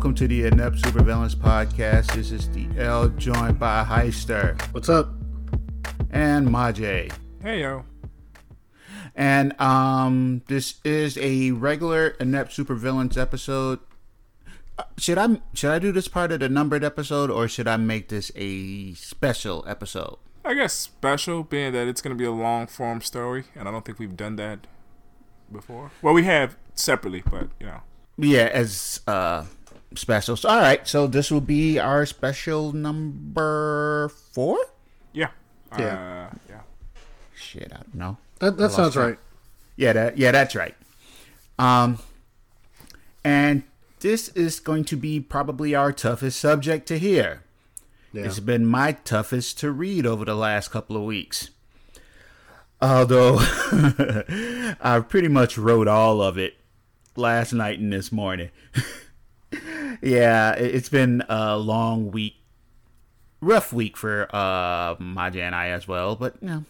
Hello and welcome to the Inept Supervillains podcast. This is the L joined by Heister What's up? and Majay. Hey yo. And um this is a regular Inept Supervillains episode. Uh, Should I should I do this part of the numbered episode or should I make this a special episode? I guess special being that it's gonna be a long form story, and I don't think we've done that before. Well, we have separately, but you know. Yeah, as uh special. So, all right, so this will be our special number 4? Yeah. Yeah. Uh, yeah. Shit, I don't know. That, that sounds track. right. Yeah, that yeah, that's right. Um and this is going to be probably our toughest subject to hear. Yeah. It's been my toughest to read over the last couple of weeks. Although I pretty much wrote all of it last night and this morning. yeah, it- it's been a long week, rough week for uh, Maja and I as well. But you know,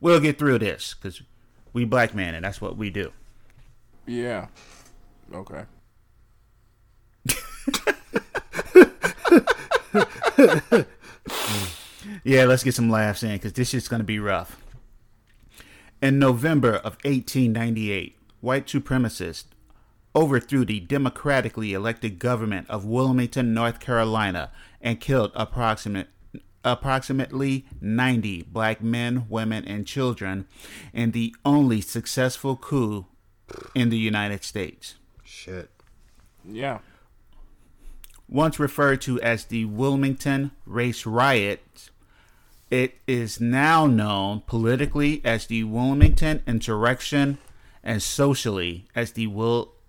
we'll get through this because we black man and that's what we do. Yeah. Okay. Yeah, let's get some laughs in because this is going to be rough. In November of 1898, white supremacists overthrew the democratically elected government of Wilmington, North Carolina, and killed approximate, approximately 90 black men, women, and children in the only successful coup in the United States. Shit. Yeah. once referred to as the Wilmington Race Riot, it is now known politically as the Wilmington Insurrection and socially as the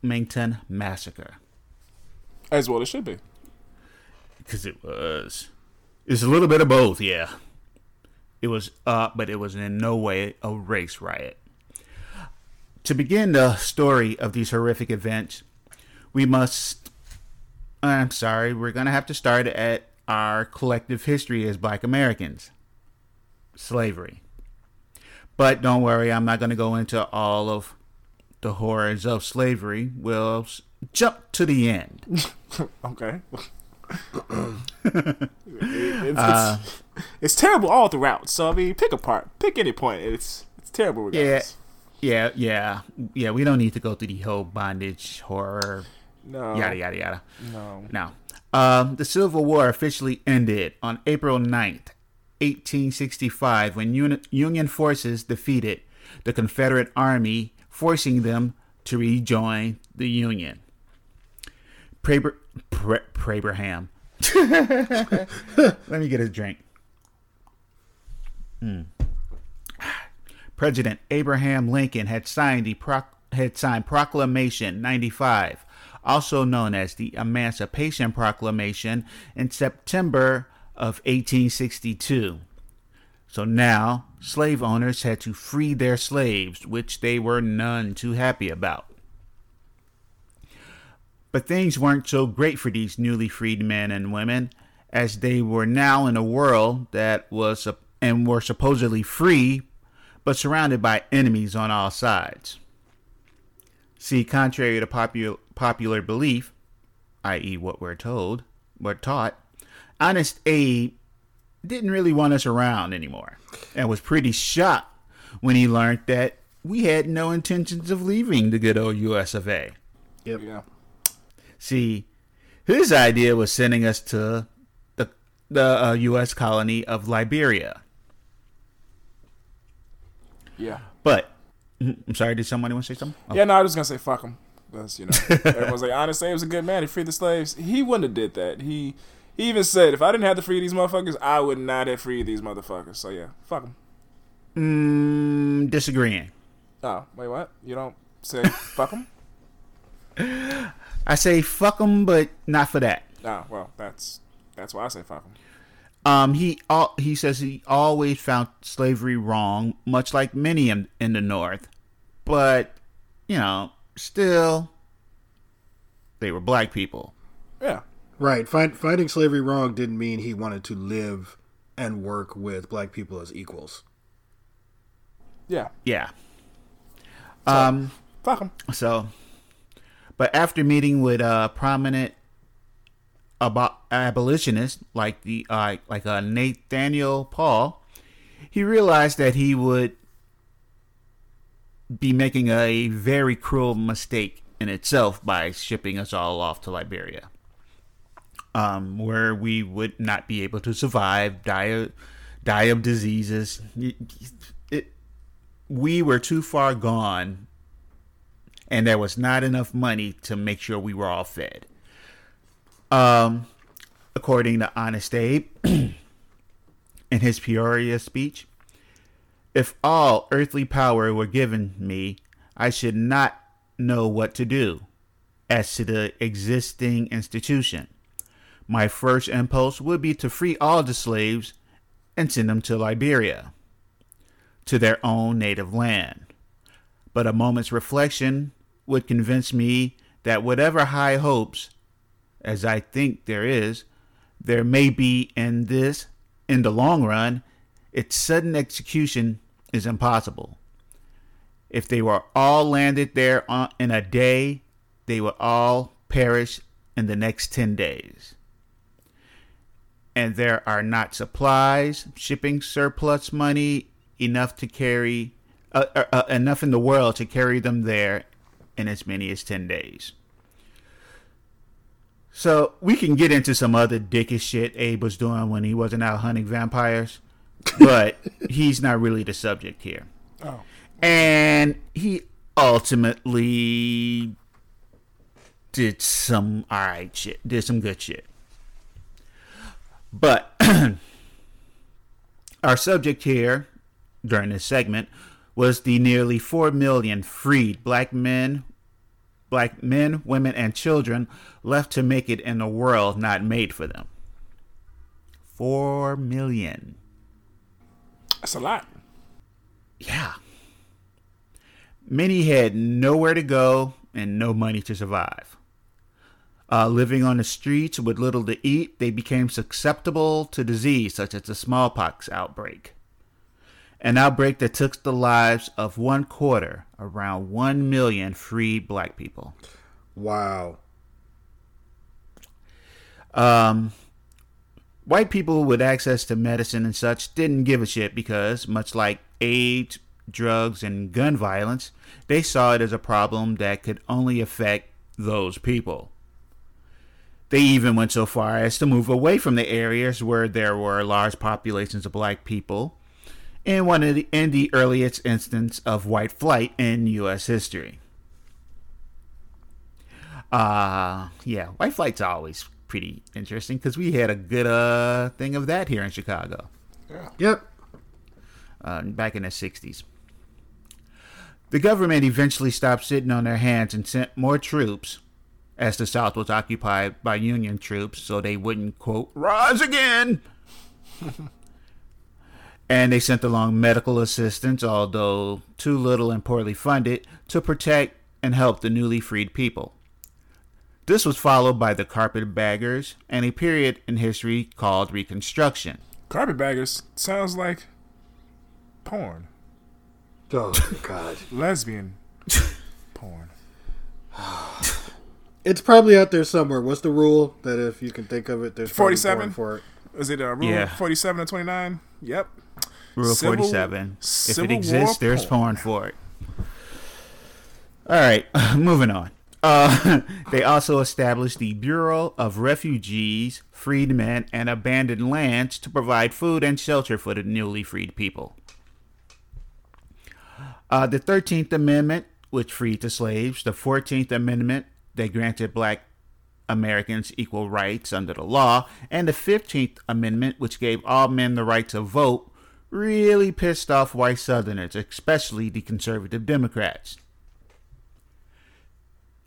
Wilmington Massacre. As well it should be. Because it was. It's a little bit of both, yeah. It was uh, but it was in no way a race riot. To begin the story of these horrific events, we must. I'm sorry, we're going to have to start at our collective history as black Americans slavery. But don't worry, I'm not going to go into all of the horrors of slavery. We'll jump to the end. Okay. it's, it's, it's terrible all throughout. So I mean, pick a part, pick any point. It's it's terrible. Yeah, Regardless. yeah, yeah, yeah. We don't need to go through the whole bondage horror, No. yada yada yada. No. Now, um, the Civil War officially ended on April 9th, 1865, when Uni- Union forces defeated the Confederate Army, forcing them to rejoin the Union. Praber- Pre- Prabraham. Let me get a drink. Hmm. President Abraham Lincoln had signed the proc- had signed Proclamation 95, also known as the Emancipation Proclamation, in September of 1862. So now, slave owners had to free their slaves, which they were none too happy about. But things weren't so great for these newly freed men and women, as they were now in a world that was and were supposedly free, but surrounded by enemies on all sides. See, contrary to popular popular belief, i.e., what we're told, we're taught, Honest Abe didn't really want us around anymore, and was pretty shocked when he learned that we had no intentions of leaving the good old U.S. of A. Yep. Yeah. See, his idea was sending us to the the uh, U.S. colony of Liberia. Yeah. But I'm sorry, did somebody want to say something? Oh. Yeah, no, I was gonna say fuck him. That's you know, everyone's like, honestly, he was a good man. He freed the slaves. He wouldn't have did that. He he even said, if I didn't have to free these motherfuckers, I would not have freed these motherfuckers. So yeah, fuck them. Mm, disagreeing. Oh, wait, what? You don't say fuck them? I say fuck them, but not for that. Ah, well, that's that's why I say fuck them. Um, he all, he says he always found slavery wrong, much like many in, in the North, but you know, still, they were black people. Yeah, Right. Find, finding slavery wrong didn't mean he wanted to live and work with black people as equals. yeah, Yeah. Um. fuck him. So, But after meeting with uh, prominent about abolitionists like the uh, like uh, Nathaniel Paul, he realized that he would be making a very cruel mistake in itself by shipping us all off to Liberia, um, where we would not be able to survive, die of, die of diseases. It, it, we were too far gone, and there was not enough money to make sure we were all fed. Um, according to Honest Abe, in his Peoria speech, if all earthly power were given me, I should not know what to do as to the existing institution. My first impulse would be to free all the slaves and send them to Liberia, to their own native land. But a moment's reflection would convince me that whatever high hopes, as I think there is, there may be in this, in the long run, its sudden execution is impossible. If they were all landed there in a day, they would all perish in the next 10 days. And there are not supplies, shipping surplus money enough to carry, uh, uh, uh, enough in the world to carry them there in as many as 10 days. So we can get into some other dickish shit Abe was doing when he wasn't out hunting vampires but he's not really the subject here. Oh. And he ultimately did some alright shit, did some good shit. But our subject here during this segment was the nearly 4 million freed black men, black men, women, and children left to make it in a world not made for them. 4 million. That's a lot. Yeah. Many had nowhere to go and no money to survive. Uh, living on the streets with little to eat, they became susceptible to disease such as the smallpox outbreak. An outbreak that took the lives of one quarter, around one million free black people. Wow. Um, white people with access to medicine and such didn't give a shit because, much like AIDS, drugs, and gun violence, they saw it as a problem that could only affect those people. They even went so far as to move away from the areas where there were large populations of black people in one of the in the earliest instance of white flight in US history. Uh yeah, white flight's always pretty interesting because we had a good uh thing of that here in Chicago. Yeah. Yep. Uh, back in the 60s. The government eventually stopped sitting on their hands and sent more troops as the South was occupied by Union troops so they wouldn't, quote, rise again. and they sent along medical assistance, although too little and poorly funded, to protect and help the newly freed people. This was followed by the carpetbaggers and a period in history called Reconstruction. Carpetbaggers sounds like porn. Oh God. Lesbian porn. It's probably out there somewhere. What's the rule that if you can think of it, there's probably 47? porn for it? Is it uh, rule Yeah. 47 and 29? Yep. Rule Civil- 47. If it exists, War there's porn. porn for it. All right, moving on. Uh, they also established the Bureau of Refugees, Freedmen, and Abandoned Lands to provide food and shelter for the newly freed people. Uh, the 13th Amendment, which freed the slaves, the 14th Amendment, that granted black Americans equal rights under the law, and the 15th Amendment, which gave all men the right to vote, really pissed off white Southerners, especially the conservative Democrats.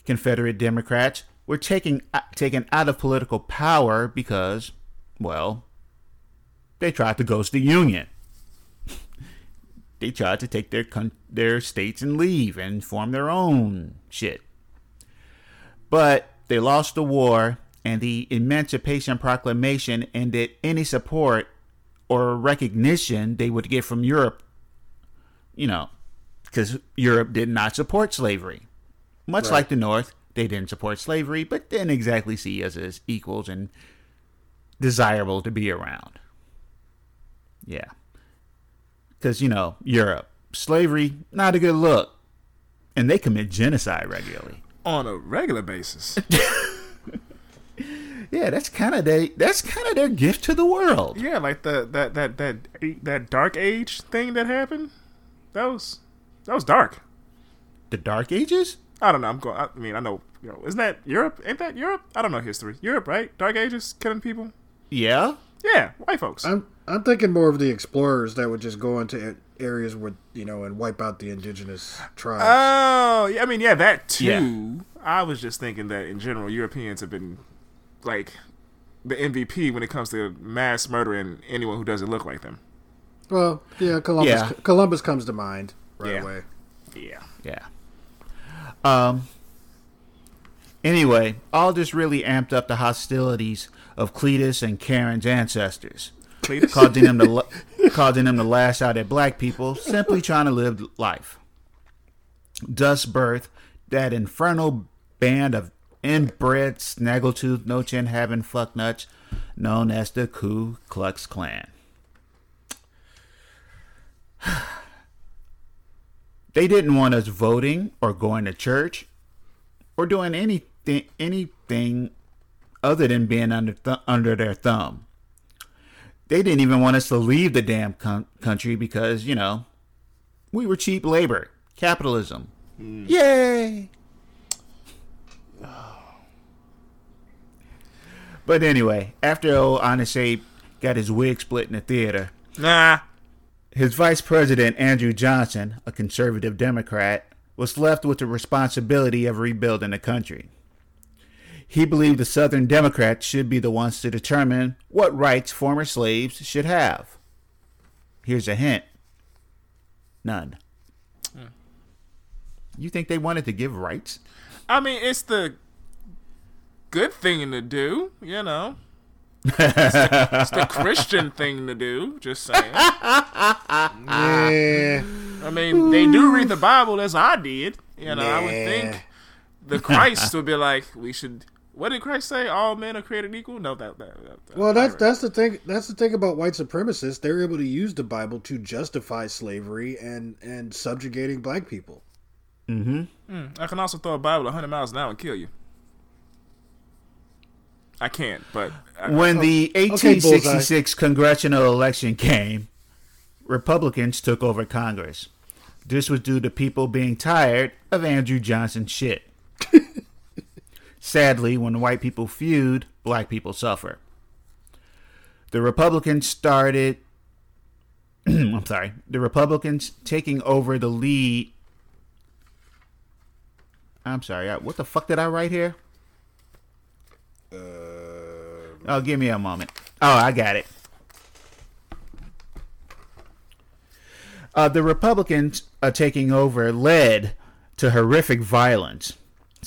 Confederate Democrats were taking, uh, taken out of political power because, well, they tried to ghost the Union. they tried to take their their states and leave and form their own shit. But they lost the war, and the Emancipation Proclamation ended any support or recognition they would get from Europe. You know, because Europe did not support slavery. Much Right. like the North, they didn't support slavery, but didn't exactly see us as equals and desirable to be around. Yeah. Because, you know, Europe, slavery, not a good look. And they commit genocide regularly. On a regular basis. Yeah, that's kind of their that's kind of their gift to the world. yeah, like the that that that that dark age thing that happened. That was that was dark. The Dark Ages? I don't know. I'm going. I mean, I know. You know, isn't that Europe? Ain't that Europe? I don't know history. Europe, right? Dark Ages, killing people. Yeah. Yeah, white folks. I'm I'm thinking more of the explorers that would just go into a- areas where you know and wipe out the indigenous tribes. Oh, yeah. I mean, yeah, that too. Yeah. I was just thinking that in general, Europeans have been like the MVP when it comes to mass murdering anyone who doesn't look like them. well, yeah, Columbus Yeah. Columbus comes to mind right Yeah. away. Yeah. Yeah. Um. Anyway, all this really amped up the hostilities of Cletus and Karen's ancestors, Cletus? causing them to causing them to lash out at black people simply trying to live life. Thus, birth that infernal band of inbred snaggletooth no chin having fucknuts known as the Ku Klux Klan. They didn't want us voting or going to church or doing anything anything other than being under th- under their thumb. They didn't even want us to leave the damn com- country because, you know, we were cheap labor. Capitalism. Hmm. Yay! But anyway, after old Honest Abe got his wig split in the theater, Nah. his vice president, Andrew Johnson, a conservative Democrat, was left with the responsibility of rebuilding the country. He believed the Southern Democrats should be the ones to determine what rights former slaves should have. Here's a hint none. Hmm. You think they wanted to give rights? I mean, it's the good thing to do, you know. It's the Christian thing to do. Just saying. Yeah, I mean, they do read the Bible as I did. You know, I would think the Christ would be like, we should. What did Christ say? All men are created equal. No, that. that, that well, that's that's the thing. That's the thing about white supremacists. They're able to use the Bible to justify slavery and and subjugating black people. Mm-hmm. Mm, I can also throw a Bible 100 miles an hour and kill you. I can't, but I, When the okay, 1866 congressional election came, Republicans took over Congress. This was due to people being tired of Andrew Johnson's shit. Sadly, when white people feud, black people suffer. The Republicans started. I'm sorry. The Republicans taking over the lead. I'm sorry. I- What the fuck did I write here? Oh, give me a moment. Oh, I got it. Uh, the Republicans are taking over led to horrific violence,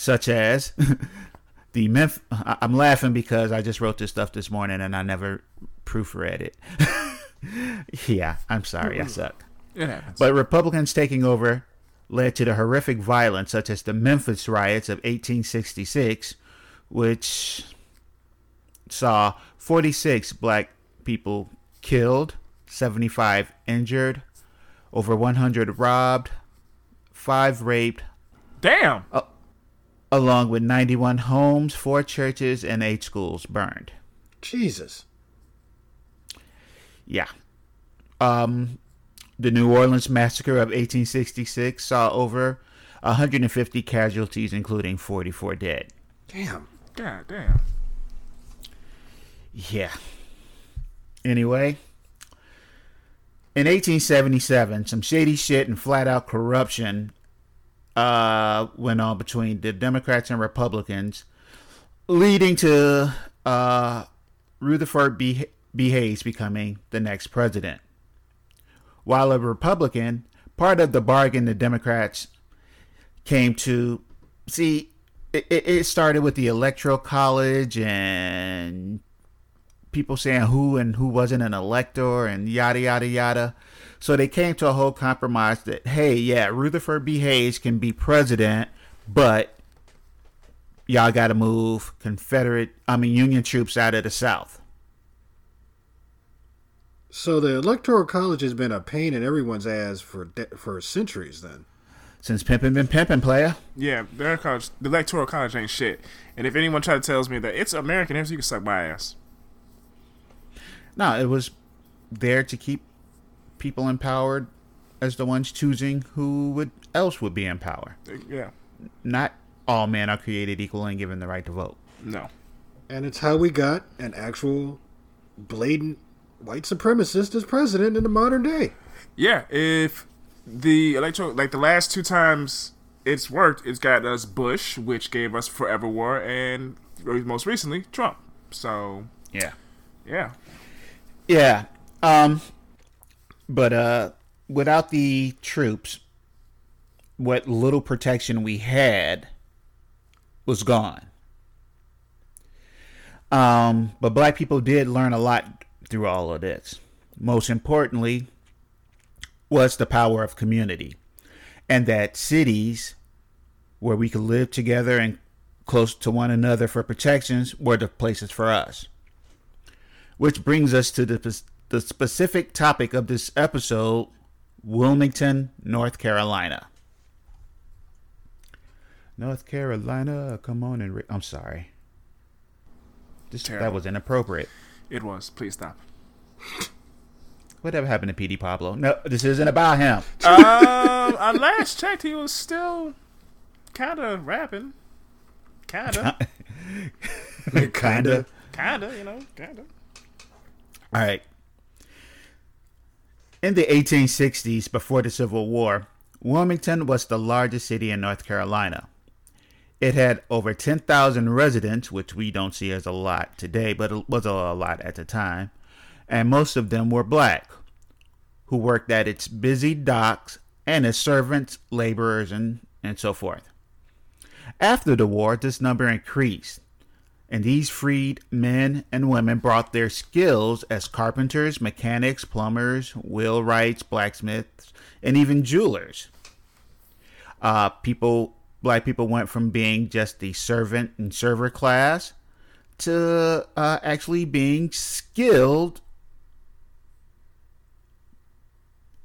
such as the Memphis. I'm laughing because I just wrote this stuff this morning and I never proofread it. yeah, I'm sorry, I suck. it happens. But Republicans taking over led to the horrific violence, such as the Memphis riots of 1866, which saw 46 black people killed, 75 injured, over 100 robbed, 5 raped, Damn. Oh, along with 91 homes, 4 churches, and 8 schools burned. Jesus. Yeah. Um, the New Orleans massacre of 1866 saw over 150 casualties, including 44 dead. Damn. God damn. Yeah. Anyway, in 1877, some shady shit and flat out corruption uh, went on between the Democrats and Republicans, leading to uh, Rutherford B. B. Hayes becoming the next president. While a Republican, part of the bargain the Democrats came to see, it, it it started with the Electoral College and people saying who and who wasn't an elector and yada yada yada. So they came to a whole compromise that hey, yeah, Rutherford B. Hayes can be president, but y'all got to move Confederate, I mean Union troops out of the South. So the electoral college has been a pain in everyone's ass for de- for centuries. Then, Since pimping been pimping, player. Yeah, their college, the electoral college ain't shit. And if anyone tries to tells me that it's American history, you can suck my ass. No, it was there to keep people empowered as the ones choosing who would else would be in power. Yeah, Not all men are created equal and given the right to vote. no. and it's how we got an actual blatant white supremacist as president in the modern day. Yeah, if the electoral, like the last two times it's worked, it's got us Bush, which gave us Forever War, and most recently Trump. So Yeah. yeah, Yeah. Um but uh without the troops what little protection we had was gone. Um but black people did learn a lot through all of this. Most importantly was the power of community and that cities where we could live together and close to one another for protections were the places for us. Which brings us to the, the specific topic of this episode Wilmington, North Carolina. North Carolina, come on and. Re- I'm sorry. This, that was inappropriate. it was. Please stop. Whatever happened to Petey Pablo? No, this isn't about him. um, I last checked, he was still kind of rapping, kind of, Kinda. kind of, you know, kind of. All right. In the 1860s, before the Civil War, Wilmington was the largest city in North Carolina. It had over 10,000 residents, which we don't see as a lot today, but it was a lot at the time, and most of them were black, who worked at its busy docks and as servants, laborers, and, and so forth. After the war, this number increased, and these freed men and women brought their skills as carpenters, mechanics, plumbers, wheelwrights, blacksmiths, and even jewelers. Uh, people, black people, went from being just the servant and server class to uh, actually being skilled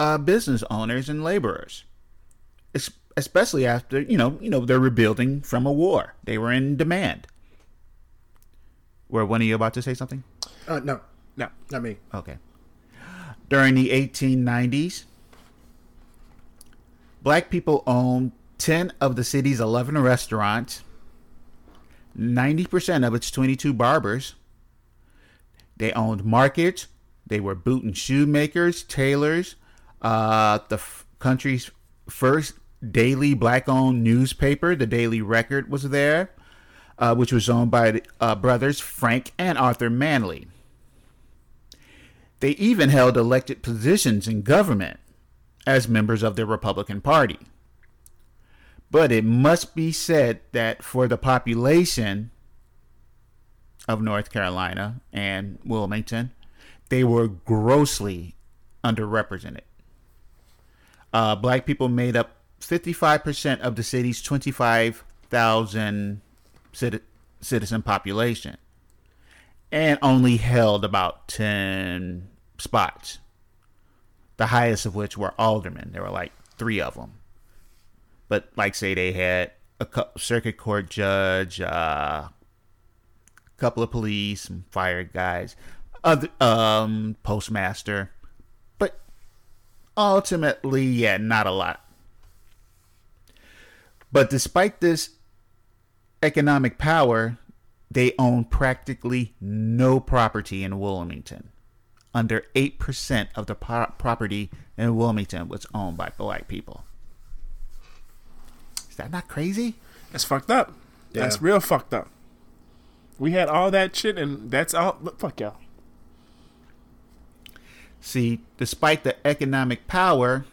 uh, business owners and laborers. Especially after you know, you know, they're rebuilding from a war. They were in demand. Were one of you about to say something? Uh, no, No, not me. Okay. During the 1890s, black people owned 10 of the city's 11 restaurants, 90% of its 22 barbers. They owned markets. They were boot and shoemakers, tailors. Uh, the f- country's first daily black owned newspaper, the Daily Record, was there, uh, which was owned by uh, brothers Frank and Arthur Manly. They even held elected positions in government as members of the Republican Party. But it must be said that for the population of North Carolina and Wilmington, they were grossly underrepresented. Uh, black people made up 55% of the city's 25,000 citi- citizen population and only held about 10 spots. The highest of which were aldermen. There were like three of them. But, like, say they had a circuit court judge, uh, a couple of police, some fire guys, other um, postmaster. But ultimately, yeah, not a lot. But despite this economic power, they own practically no property in Wilmington. Under 8% of the pro- property in Wilmington was owned by black people. Is that not crazy? that's fucked up. That's real fucked up. We had all that shit, and that's all. Fuck y'all. See, despite the economic power,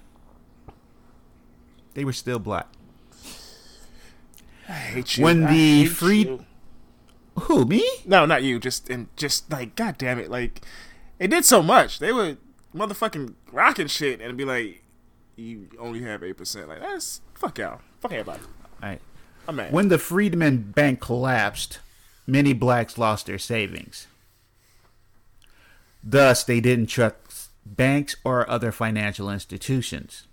they were still black. I hate you. When I the freed- you. Who, me? No, not you. Just and just like, god damn it, like it did so much. They were motherfucking rocking shit, and be like, you only have eight percent. Like that's fuck y'all. Fuck everybody. All right. I mean, When the Freedmen Bank collapsed, many blacks lost their savings. Thus, they didn't trust banks or other financial institutions.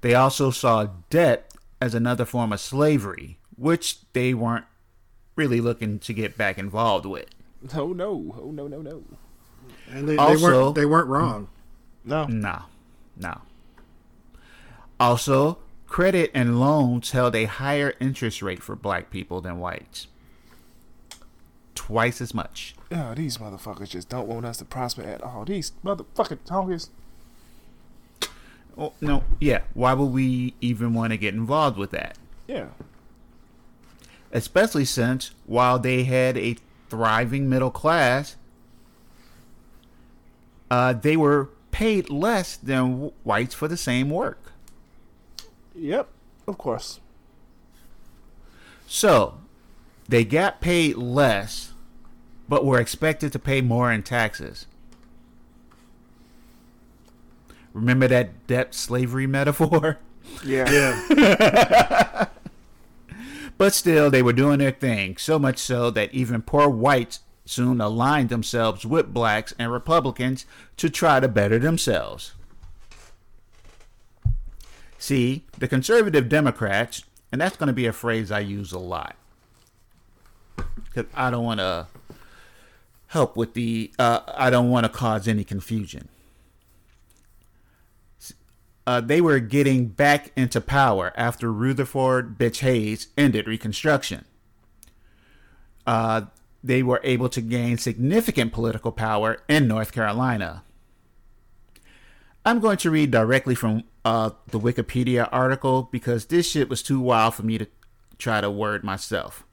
They also saw debt as another form of slavery, which they weren't really looking to get back involved with. oh no, oh no, no, no, And they, they weren't they weren't wrong. no. No, no. Also, credit and loans held a higher interest rate for black people than whites. Twice as much. Oh, these motherfuckers just don't want us to prosper at all. These motherfucking honkies. Oh, no, yeah. Why would we even want to get involved with that? Yeah. Especially since while they had a thriving middle class, uh, they were paid less than whites for the same work. Yep. Of course. So, they got paid less, but were expected to pay more in taxes. Remember that debt slavery metaphor? Yeah. Yeah. But still, they were doing their thing, so much so that even poor whites soon aligned themselves with blacks and Republicans to try to better themselves. See, the conservative Democrats, and that's going to be a phrase I use a lot because I don't want to help with the, uh, I don't want to cause any confusion. Uh, they were getting back into power after Rutherford Bitch Hayes ended Reconstruction. Uh, they were able to gain significant political power in North Carolina. I'm going to read directly from uh, the Wikipedia article because this shit was too wild for me to try to word myself.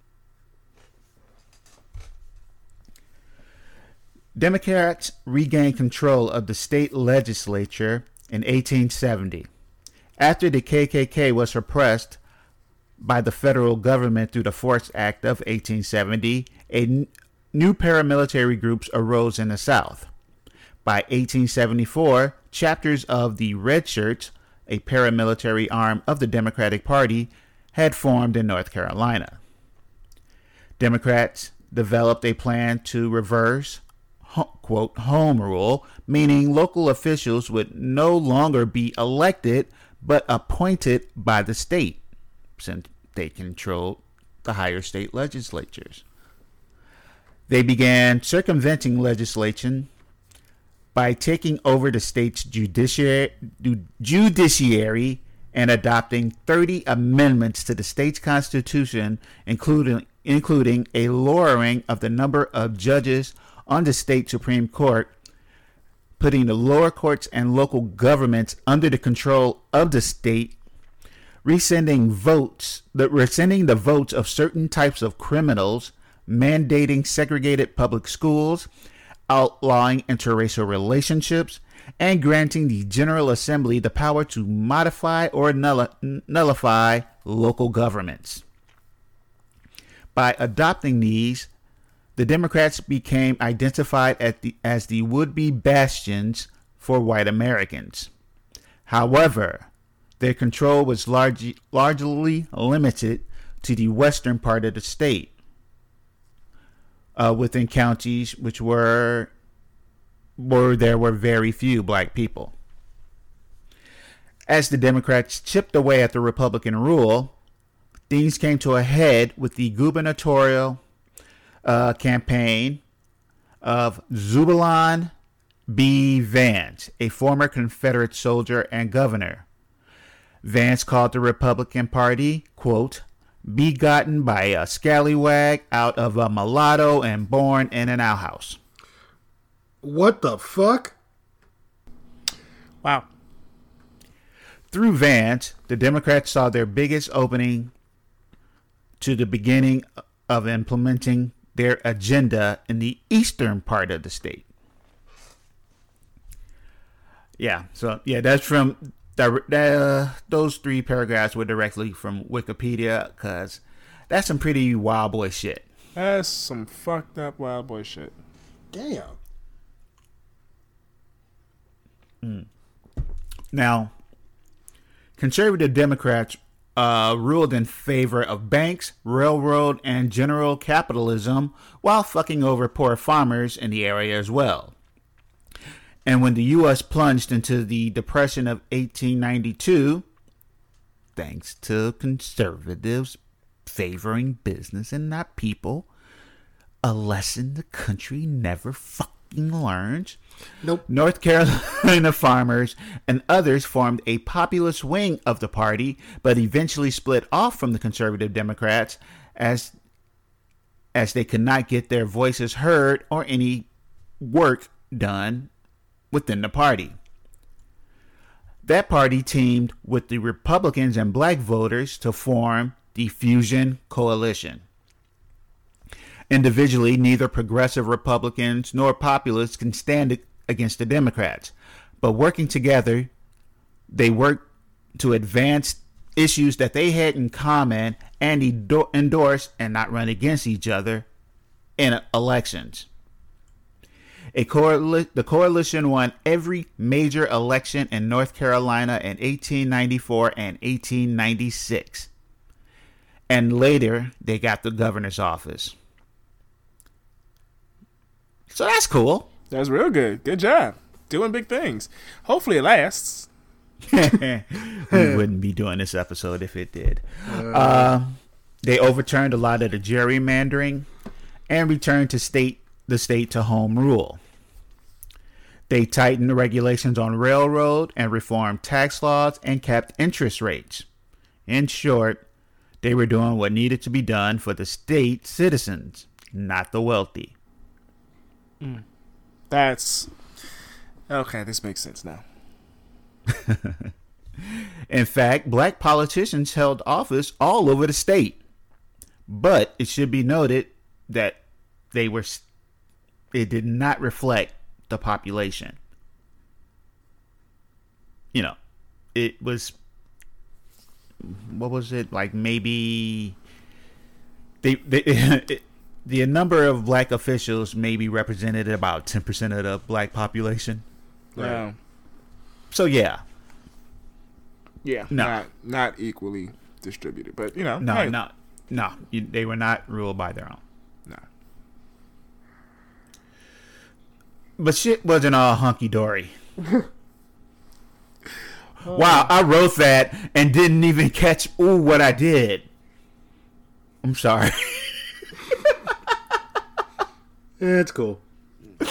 Democrats regained control of the state legislature in 1870. After the KKK was suppressed by the federal government through the Force Act of 1870, a n- new paramilitary groups arose in the South. By 1874, chapters of the Red Shirts, a paramilitary arm of the Democratic Party, had formed in North Carolina. Democrats developed a plan to reverse quote home rule, meaning local officials would no longer be elected but appointed by the state, since they controlled the higher state legislatures. They began circumventing legislation by taking over the state's judiciary, and adopting 30 amendments to the state's constitution, including including a lowering of the number of judges on the state supreme court, putting the lower courts and local governments under the control of the state, rescinding votes, the rescinding the votes of certain types of criminals, mandating segregated public schools, outlawing interracial relationships, and granting the General Assembly the power to modify or nullify local governments. By adopting these, the Democrats became identified the, as the would be bastions for white Americans. However, their control was largely, largely limited to the western part of the state, uh, within counties which were where there were very few black people. As the Democrats chipped away at the Republican rule, things came to a head with the gubernatorial uh, campaign of Zebulon B. Vance, a former Confederate soldier and governor. Vance called the Republican Party, quote, begotten by a scallywag out of a mulatto and born in an outhouse. What the fuck? Wow. Through Vance, the Democrats saw their biggest opening to the beginning of implementing their agenda in the eastern part of the state. Yeah, so yeah, that's from the, uh, those three paragraphs were directly from Wikipedia because that's some pretty wild boy shit. That's some fucked up wild boy shit. Damn. Now, conservative Democrats uh, ruled in favor of banks, railroad, and general capitalism while fucking over poor farmers in the area as well. And when the U.S. plunged into the Depression of 1892, thanks to conservatives favoring business and not people, a lesson the country never fucking learns. Nope. North Carolina farmers and others formed a populist wing of the party, but eventually split off from the conservative Democrats as as they could not get their voices heard or any work done within the party. That party teamed with the Republicans and black voters to form the Fusion Coalition. Individually, neither progressive Republicans nor populists can stand against the Democrats, but working together, they work to advance issues that they had in common and endorse and not run against each other in elections. The coalition won every major election in North Carolina in 1894 and 1896. And later, they got the governor's office. So that's cool. That's real good. Good job. Doing big things. Hopefully it lasts. we wouldn't be doing this episode if it did. Uh, they overturned a lot of the gerrymandering and returned to state the state to home rule. They tightened the regulations on railroad and reformed tax laws and kept interest rates. In short, they were doing what needed to be done for the state citizens, not the wealthy. Mm. That's okay. This makes sense now. In fact, black politicians held office all over the state. But it should be noted that they were it did not reflect the population. You know, it was what was it like maybe they they it, the number of black officials maybe represented about 10% of the black population. Yeah. So yeah. Yeah. No. Not not equally distributed, but you know. No, hey, no. No, you, they were not ruled by their own. No. But shit wasn't all hunky dory. wow, I wrote that and didn't even catch ooh what I did. I'm sorry. Yeah, it's cool.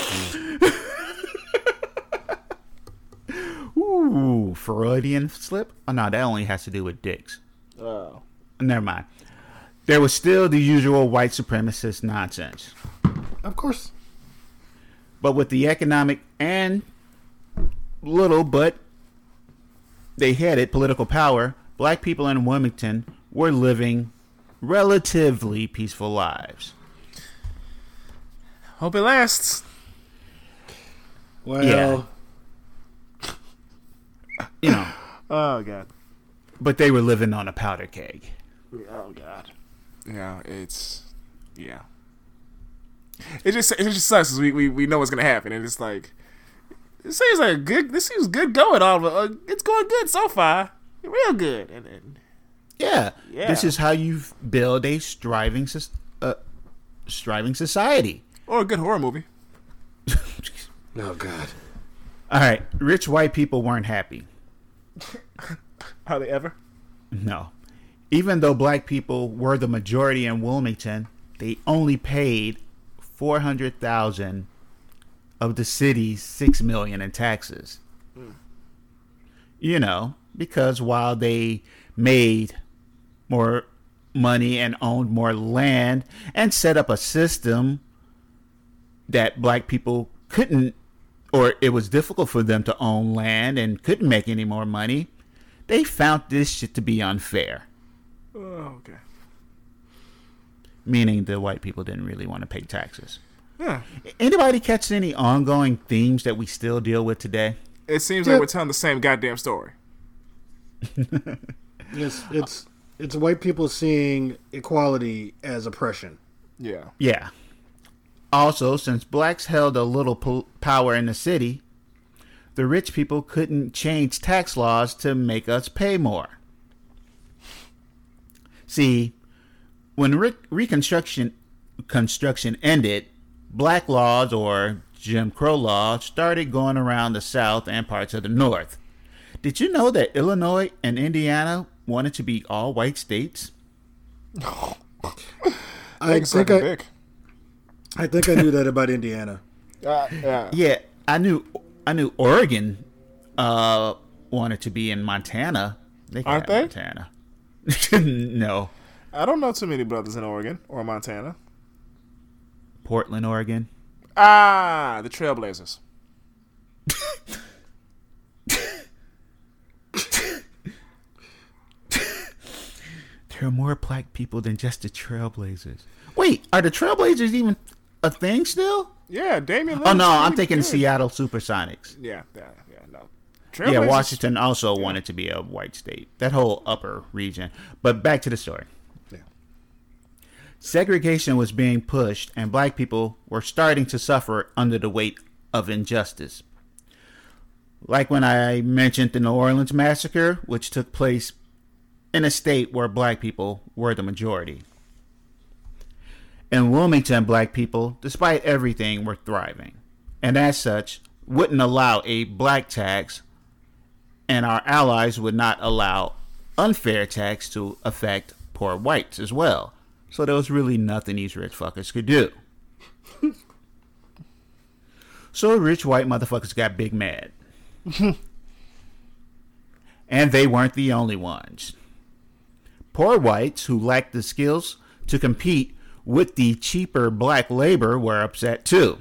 ooh, Freudian slip? Oh no, that only has to do with dicks. Oh. Never mind. There was still the usual white supremacist nonsense. Of course. But with the economic and little but they had it political power, black people in Wilmington were living relatively peaceful lives. Hope it lasts. Well, Yeah. You know, Oh god. but they were living on a powder keg. Oh god. Yeah, it's yeah. It just it just sucks 'cause we, we we know what's gonna happen and it's like it seems like a good this seems good going all of it. Uh, it's going good so far. Real good. And, and Yeah. Yeah. This is how you build a striving soc- uh, striving society. Or a good horror movie. oh god. All right, rich white people weren't happy. Are they ever? No. Even though black people were the majority in Wilmington, they only paid 400,000 of the city's 6 million in taxes. You know, because while they made more money and owned more land and set up a system that black people couldn't or it was difficult for them to own land and couldn't make any more money, they found this shit to be unfair. Oh, okay. Meaning the white people didn't really want to pay taxes. Yeah. Anybody catch any ongoing themes that we still deal with today? It seems Yeah. like we're telling the same goddamn story. It's it's it's white people seeing equality as oppression. Yeah. Yeah. Also, since blacks held a little po- power in the city, the rich people couldn't change tax laws to make us pay more. See, when re- Reconstruction construction ended, black laws or Jim Crow laws started going around the South and parts of the North. Did you know that Illinois and Indiana wanted to be all white states? I Nigga think sucking I, dick. I think I knew that about Indiana. Uh, yeah. Yeah, I knew I knew Oregon uh, wanted to be in Montana. They Aren't they? Montana. no, I don't know too many brothers in Oregon or Montana. Portland, Oregon. Ah, the Trailblazers. There are more black people than just the Trailblazers. Wait, are the Trailblazers even a thing still? Yeah, Damian. Oh no, I'm thinking good. Seattle SuperSonics. Yeah, yeah, yeah. No. Yeah, Washington also wanted to be a white state. That whole upper region. But back to the story. Yeah. Segregation was being pushed, and black people were starting to suffer under the weight of injustice. Like when I mentioned the New Orleans massacre, which took place in a state where black people were the majority. In Wilmington, black people, despite everything, were thriving, and as such, wouldn't allow a black tax, and our allies would not allow unfair tax to affect poor whites as well. So there was really nothing these rich fuckers could do. so rich white motherfuckers got big mad. and they weren't the only ones. Poor whites who lacked the skills to compete with the cheaper black labor were upset too.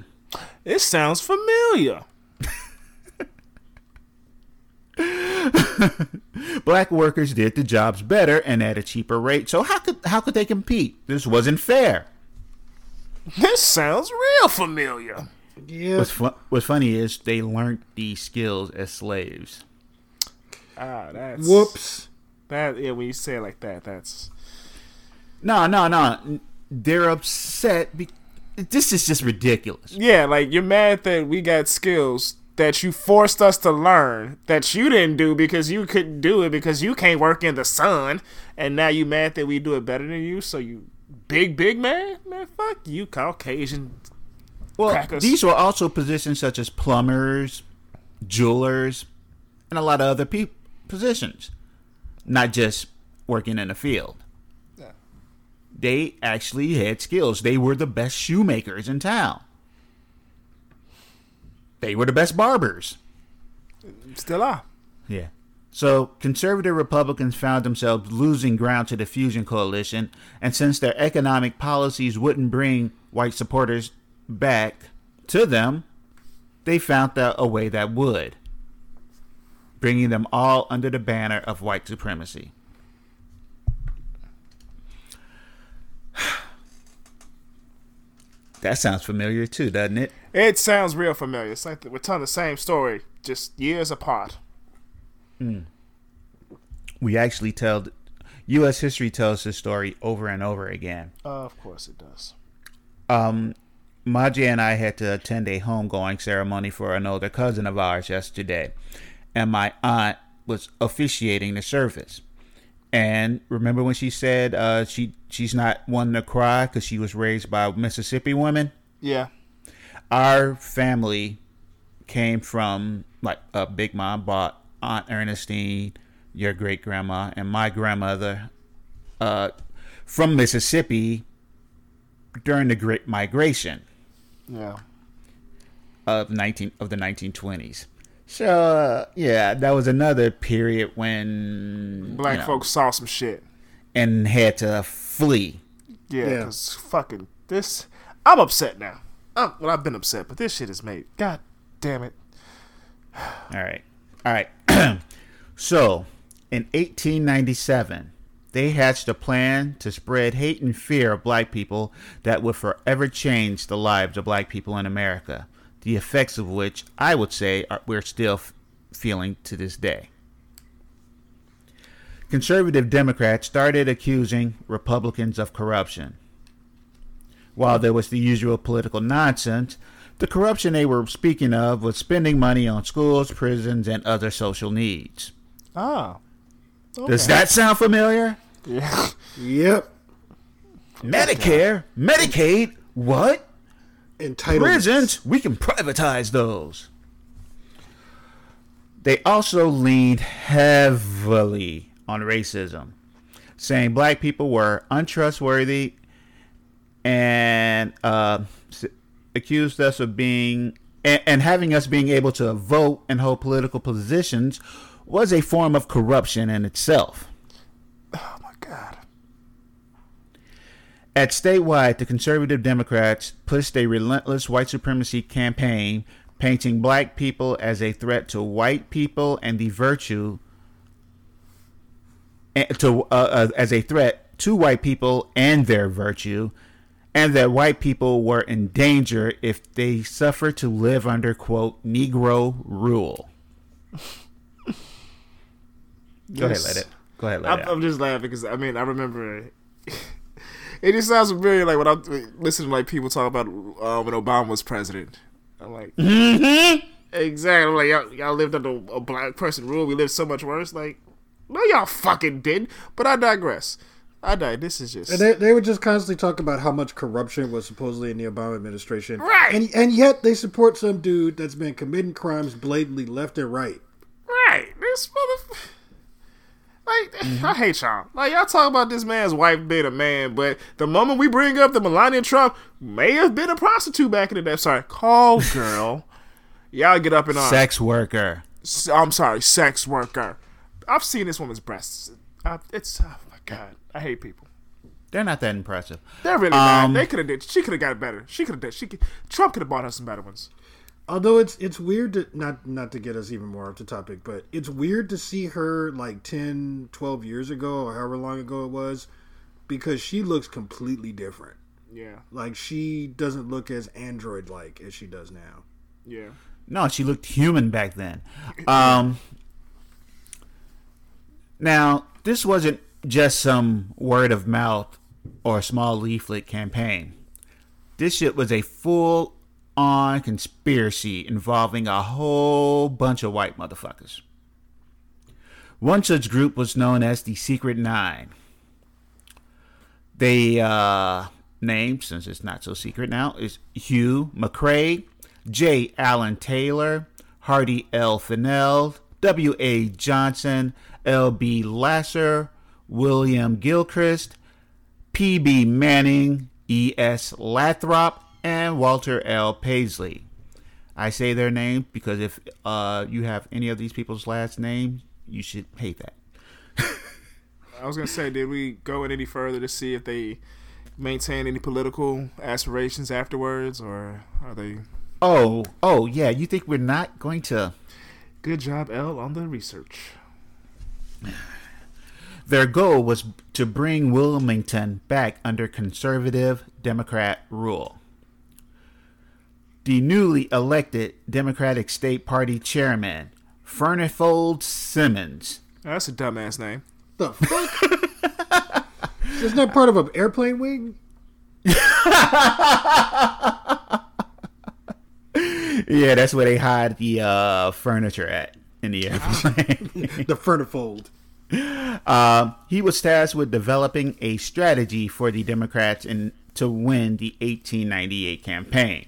It sounds familiar. Black workers did the jobs better and at a cheaper rate. So how could how could they compete? This wasn't fair. This sounds real familiar. Yeah. What's, fu- what's funny is they learned these skills as slaves. Ah, that's Whoops. That yeah, when you say it like that, that's No, no, no. They're upset. Be- this is just ridiculous. yeah. Like you're mad that we got skills that you forced us to learn that you didn't do because you couldn't do it because you can't work in the sun, and now you mad that we do it better than you. So you big big man, man, fuck you, Caucasian. Well, Crackers. these were also positions such as plumbers, jewelers, and a lot of other pe- positions, not just working in the field. They actually had skills. They were the best shoemakers in town. They were the best barbers. Still are. Yeah. So conservative Republicans found themselves losing ground to the Fusion Coalition, and since their economic policies wouldn't bring white supporters back to them, they found out a way that would, bringing them all under the banner of white supremacy. That sounds familiar too, doesn't it? It sounds real familiar. It's like we're telling the same story, just years apart. We actually tell U.S. history tells this story over and over again. of course it does. um, Maji and I had to attend a homegoing ceremony for an older cousin of ours yesterday, and my aunt was officiating the service. And remember when she said uh, she she's not one to cry because she was raised by Mississippi women. Yeah. Our family came from like a big mom bought Aunt Ernestine, your great grandma, and my grandmother uh, from Mississippi during the Great Migration Yeah. of nineteen of the nineteen twenties. So uh, yeah, that was another period when Black you know, folks saw some shit. and had to flee. Yeah, Yeah. because fucking this. I'm upset now. i well, I've been upset, but this shit is made. God damn it. All right, all right. so in 1897, they hatched a plan to spread hate and fear of black people that would forever change the lives of black people in America. The effects of which I would say are, we're still f- feeling to this day. Conservative Democrats started accusing Republicans of corruption. While there was the usual political nonsense, the corruption they were speaking of was spending money on schools, prisons, and other social needs. Ah. Does that sound familiar? Yeah. Yep. Medicare, Medicaid, what? Entitled. Prisons, we can privatize those. They also leaned heavily on racism, saying black people were untrustworthy and uh, accused us of being and, and having us being able to vote and hold political positions was a form of corruption in itself. Oh my god. At statewide, the conservative Democrats pushed a relentless white supremacy campaign, painting black people as a threat to white people and the virtue eh, to uh, uh, as a threat to white people and their virtue, and that white people were in danger if they suffered to live under quote Negro rule. Go ahead, let it. Go ahead, let I'm, it. I'm just laughing because I mean I remember. It just sounds very like when I'm listening to like people talk about uh, when Obama was president. I'm like, Mm-hmm. exactly. I'm like y'all, y'all lived under a black person rule. We lived so much worse. Like, no, y'all fucking didn't. But I digress. I die. This is just And they, they would just constantly talk about how much corruption was supposedly in the Obama administration. Right. And, and yet they support some dude that's been committing crimes blatantly left and right. right. This mother. Like I hate y'all. Like y'all talk about this man's wife being a man, but the moment we bring up the Melania Trump may have been a prostitute back in the day. Sorry, call girl. y'all get up and on. Sex worker. I'm sorry, sex worker. I've seen this woman's breasts. I, it's oh my god. I hate people. They're not that impressive. They're really Um, not. They could have did. She could have got it better. She could have did. She could. Trump could have bought her some better ones. Although it's it's weird to not not to get us even more off the topic, but it's weird to see her like 10, 12 years ago or however long ago it was because she looks completely different. Yeah. Like she doesn't look as android like as she does now. Yeah. No, she looked human back then. Um, now, this wasn't just some word of mouth or small leaflet campaign. This shit was a full on conspiracy involving a whole bunch of white motherfuckers. One such group was known as the Secret Nine. They uh, named, since it's not so secret now, is Hugh MacRae, J. Allen Taylor, Hardy L. Fennell, W. A. Johnson, L. B. Sasser, William Gilchrist, P. B. Manning, E. S. Lathrop, and Walter L. Parsley. I say their names because if uh, you have any of these people's last names, you should hate that. I was gonna say, did we go any further to see if they maintain any political aspirations afterwards, or are they? Oh, oh yeah. You think we're not going to? Good job, L, on the research. Their goal was to bring Wilmington back under conservative Democrat rule. The newly elected Democratic State Party chairman, Furnifold Simmons, That's a dumbass name. The fuck? Isn't that part of an airplane wing? yeah, that's where they hide the uh, furniture at in the airplane. The Furnifold. Um, he was tasked with developing a strategy for the Democrats in, to win the 1898 campaign.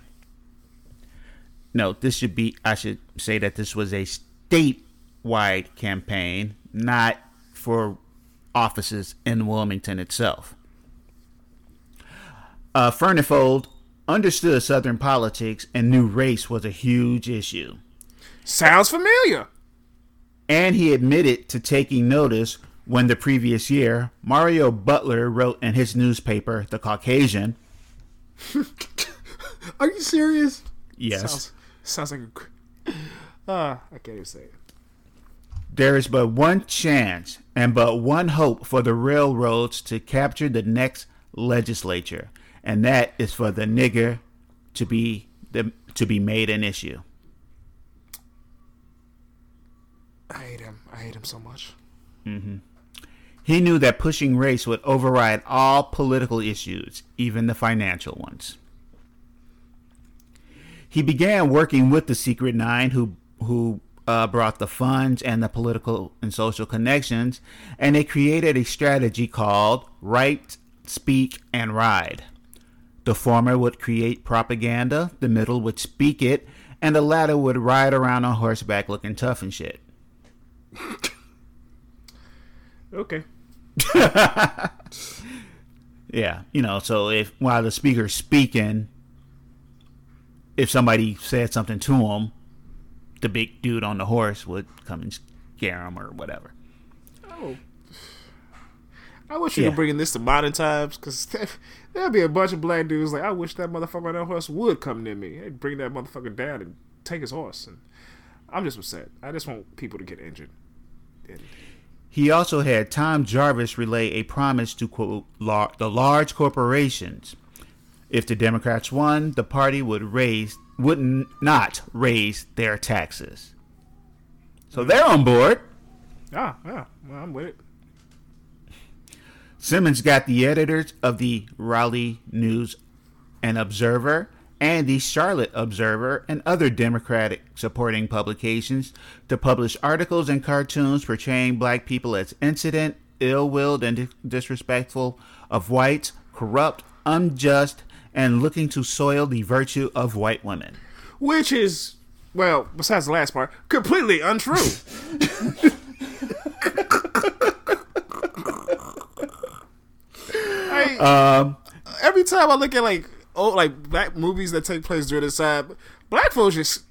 No, this should be, I should say that this was a statewide campaign, not for offices in Wilmington itself. Uh, Furnifold understood Southern politics and knew race was a huge issue Sounds familiar. and he admitted to taking notice when the previous year Marion Butler wrote in his newspaper, The Caucasian, Are you serious? yes, Sounds, sounds like a. Ah, I can't even say it. there is but one chance and but one hope for the railroads to capture the next legislature, and that is for the nigger to be the, to be made an issue. I hate him. I hate him so much. He knew that pushing race would override all political issues, even the financial ones. He began working with the Secret Nine, who who uh, brought the funds and the political and social connections, and they created a strategy called Write, Speak, and Ride. The former would create propaganda, the middle would speak it, and the latter would ride around on horseback looking tough and shit. Okay. Yeah, you know, so if while the speaker's speaking, if somebody said something to him, the big dude on the horse would come and scare him or whatever. Oh. I wish you Yeah. were bringing this to modern times, because there'll be a bunch of black dudes like, I wish that motherfucker on that horse would come near me. They'd bring that motherfucker down and take his horse. And I'm just upset. I just want people to get injured. And He also had Tom Jarvis relay a promise to quote lar- the large corporations. If the Democrats won, the party would raise would not raise their taxes. So they're on board. ah, yeah, well, I'm with it. Simmons got the editors of the Raleigh News and Observer and the Charlotte Observer and other Democratic supporting publications to publish articles and cartoons portraying black people as incident, ill willed, and disrespectful of whites, corrupt, unjust, and looking to soil the virtue of white women. Which is, well, besides the last part, completely untrue. I, Um, every time I look at like oh like black movies that take place during this time, black folks just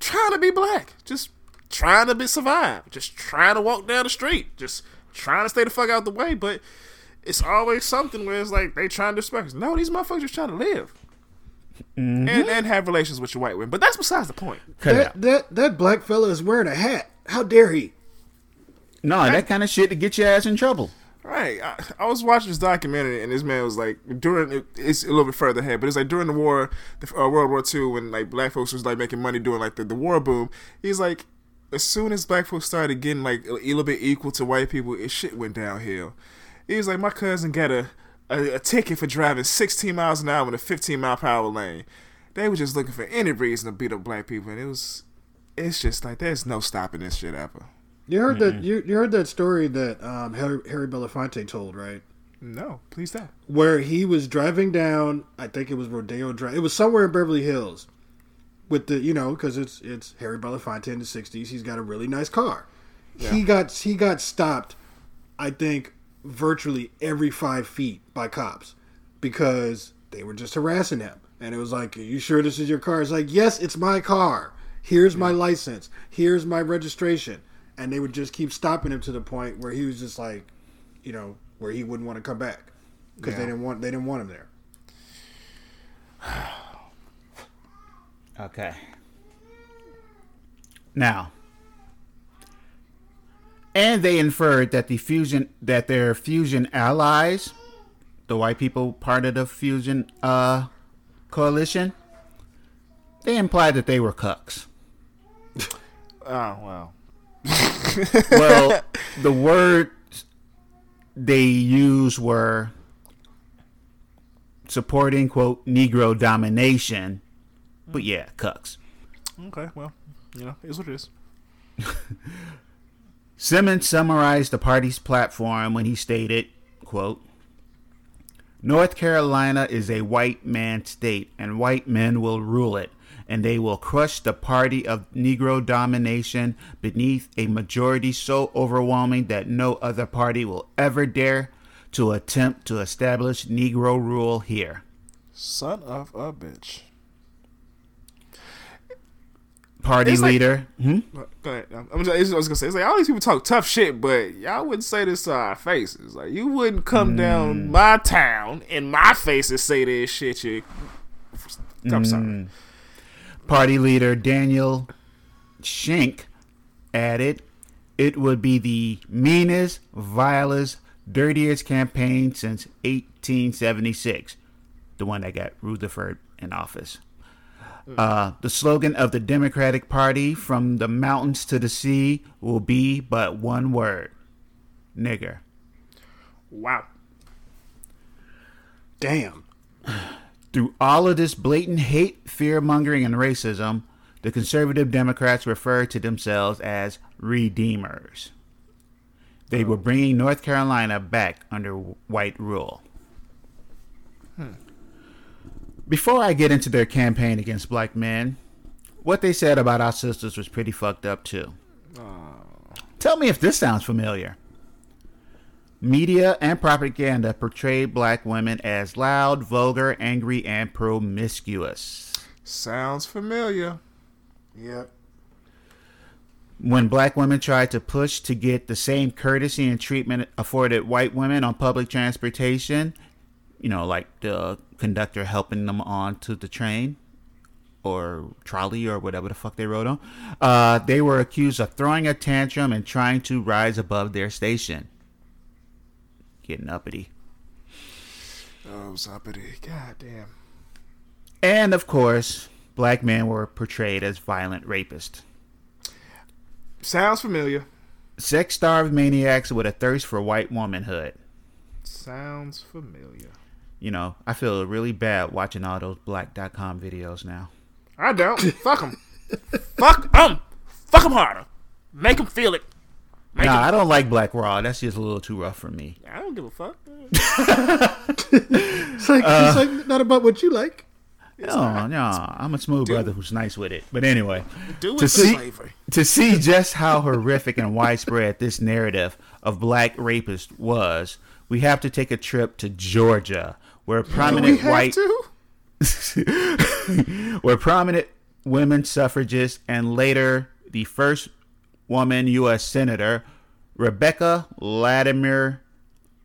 trying to be black, just trying to be survive, just trying to walk down the street, just trying to stay the fuck out the way. But it's always something where it's like they trying to respect us. No, these motherfuckers just trying to live. And, and have relations with your white women, but that's besides the point. That that that black fella is wearing a hat. How dare he? No, that kind of shit to get your ass in trouble. Right. I, I was watching this documentary, and this man was like, during it's a little bit further ahead, but it's like during the war, the uh, World War II, when like black folks was like making money doing like the, the war boom. He's like, as soon as black folks started getting like a little bit equal to white people, it shit went downhill. He was like, my cousin got a, a, a ticket for driving 16 miles an hour in a 15 mile per hour lane. They were just looking for any reason to beat up black people, and it was, it's just like there's no stopping this shit ever. You heard that you, you heard that story that um, Harry, Harry Belafonte told, right? No, please stop. Where he was driving down, I think it was Rodeo Drive. It was somewhere in Beverly Hills, with the you know because it's it's Harry Belafonte in the '60s. He's got a really nice car. He got he got stopped, I think, virtually every five feet by cops because they were just harassing him. And it was like, "Are you sure this is your car?" It's like, "Yes, it's my car. Here's my license. Here's my registration." And they would just keep stopping him to the point where he was just like, you know, where he wouldn't want to come back because they didn't want they didn't want him there. Okay. Now, and they inferred that the fusion that their fusion allies, the white people part of the fusion uh, coalition, they implied that they were cucks. Oh wow. Well, the words they used were supporting quote Negro domination, but yeah, cucks. Okay, well, you know, it's what it is. Simmons summarized the party's platform when he stated, quote, North Carolina is a white man state, and white men will rule it, and they will crush the party of Negro domination beneath a majority so overwhelming that no other party will ever dare to attempt to establish Negro rule here. Son of a bitch. Party It's like- leader. hmm? Go ahead. I'm just, I was gonna say it's like all these people talk tough shit, but y'all wouldn't say this to our faces. Like you wouldn't come down my town in my face and say this shit. You, I'm sorry. Party leader Daniel Schenck added, "It would be the meanest, vilest, dirtiest campaign since 1876, the one that got Rutherford in office." Uh, the slogan of the Democratic Party, "From the mountains to the sea," will be but one word: nigger. Wow. Damn. Through all of this blatant hate, fear mongering, and racism, the conservative Democrats referred to themselves as redeemers. They were bringing North Carolina back under white rule. Before I get into their campaign against black men, what they said about our sisters was pretty fucked up too. Tell me if this sounds familiar. Media and propaganda portrayed black women as loud, vulgar, angry, and promiscuous. Sounds familiar. Yep. When black women tried to push to get the same courtesy and treatment afforded white women on public transportation, you know, like the conductor helping them onto the train or trolley or whatever the fuck they rode on, uh, they were accused of throwing a tantrum and trying to rise above their station. Getting uppity. Oh, uppity! God damn. And of course, black men were portrayed as violent rapists. Sounds familiar. Sex starved maniacs with a thirst for white womanhood. Sounds familiar. You know, I feel really bad watching all those Blacked.com videos now. I don't. Fuck them. Fuck them. Fuck them harder. Make them feel it. Make Nah, 'em- I don't like Blacked Raw. That's just a little too rough for me. I don't give a fuck. It's like it's like not about what you like. No, no, I'm a smooth brother who's nice with it. But anyway, Do To see- slavery. to see just how horrific and widespread this narrative of black rapists was, we have to take a trip to Georgia, where prominent white where prominent women suffragists and later the first woman U.S. Senator Rebecca Latimer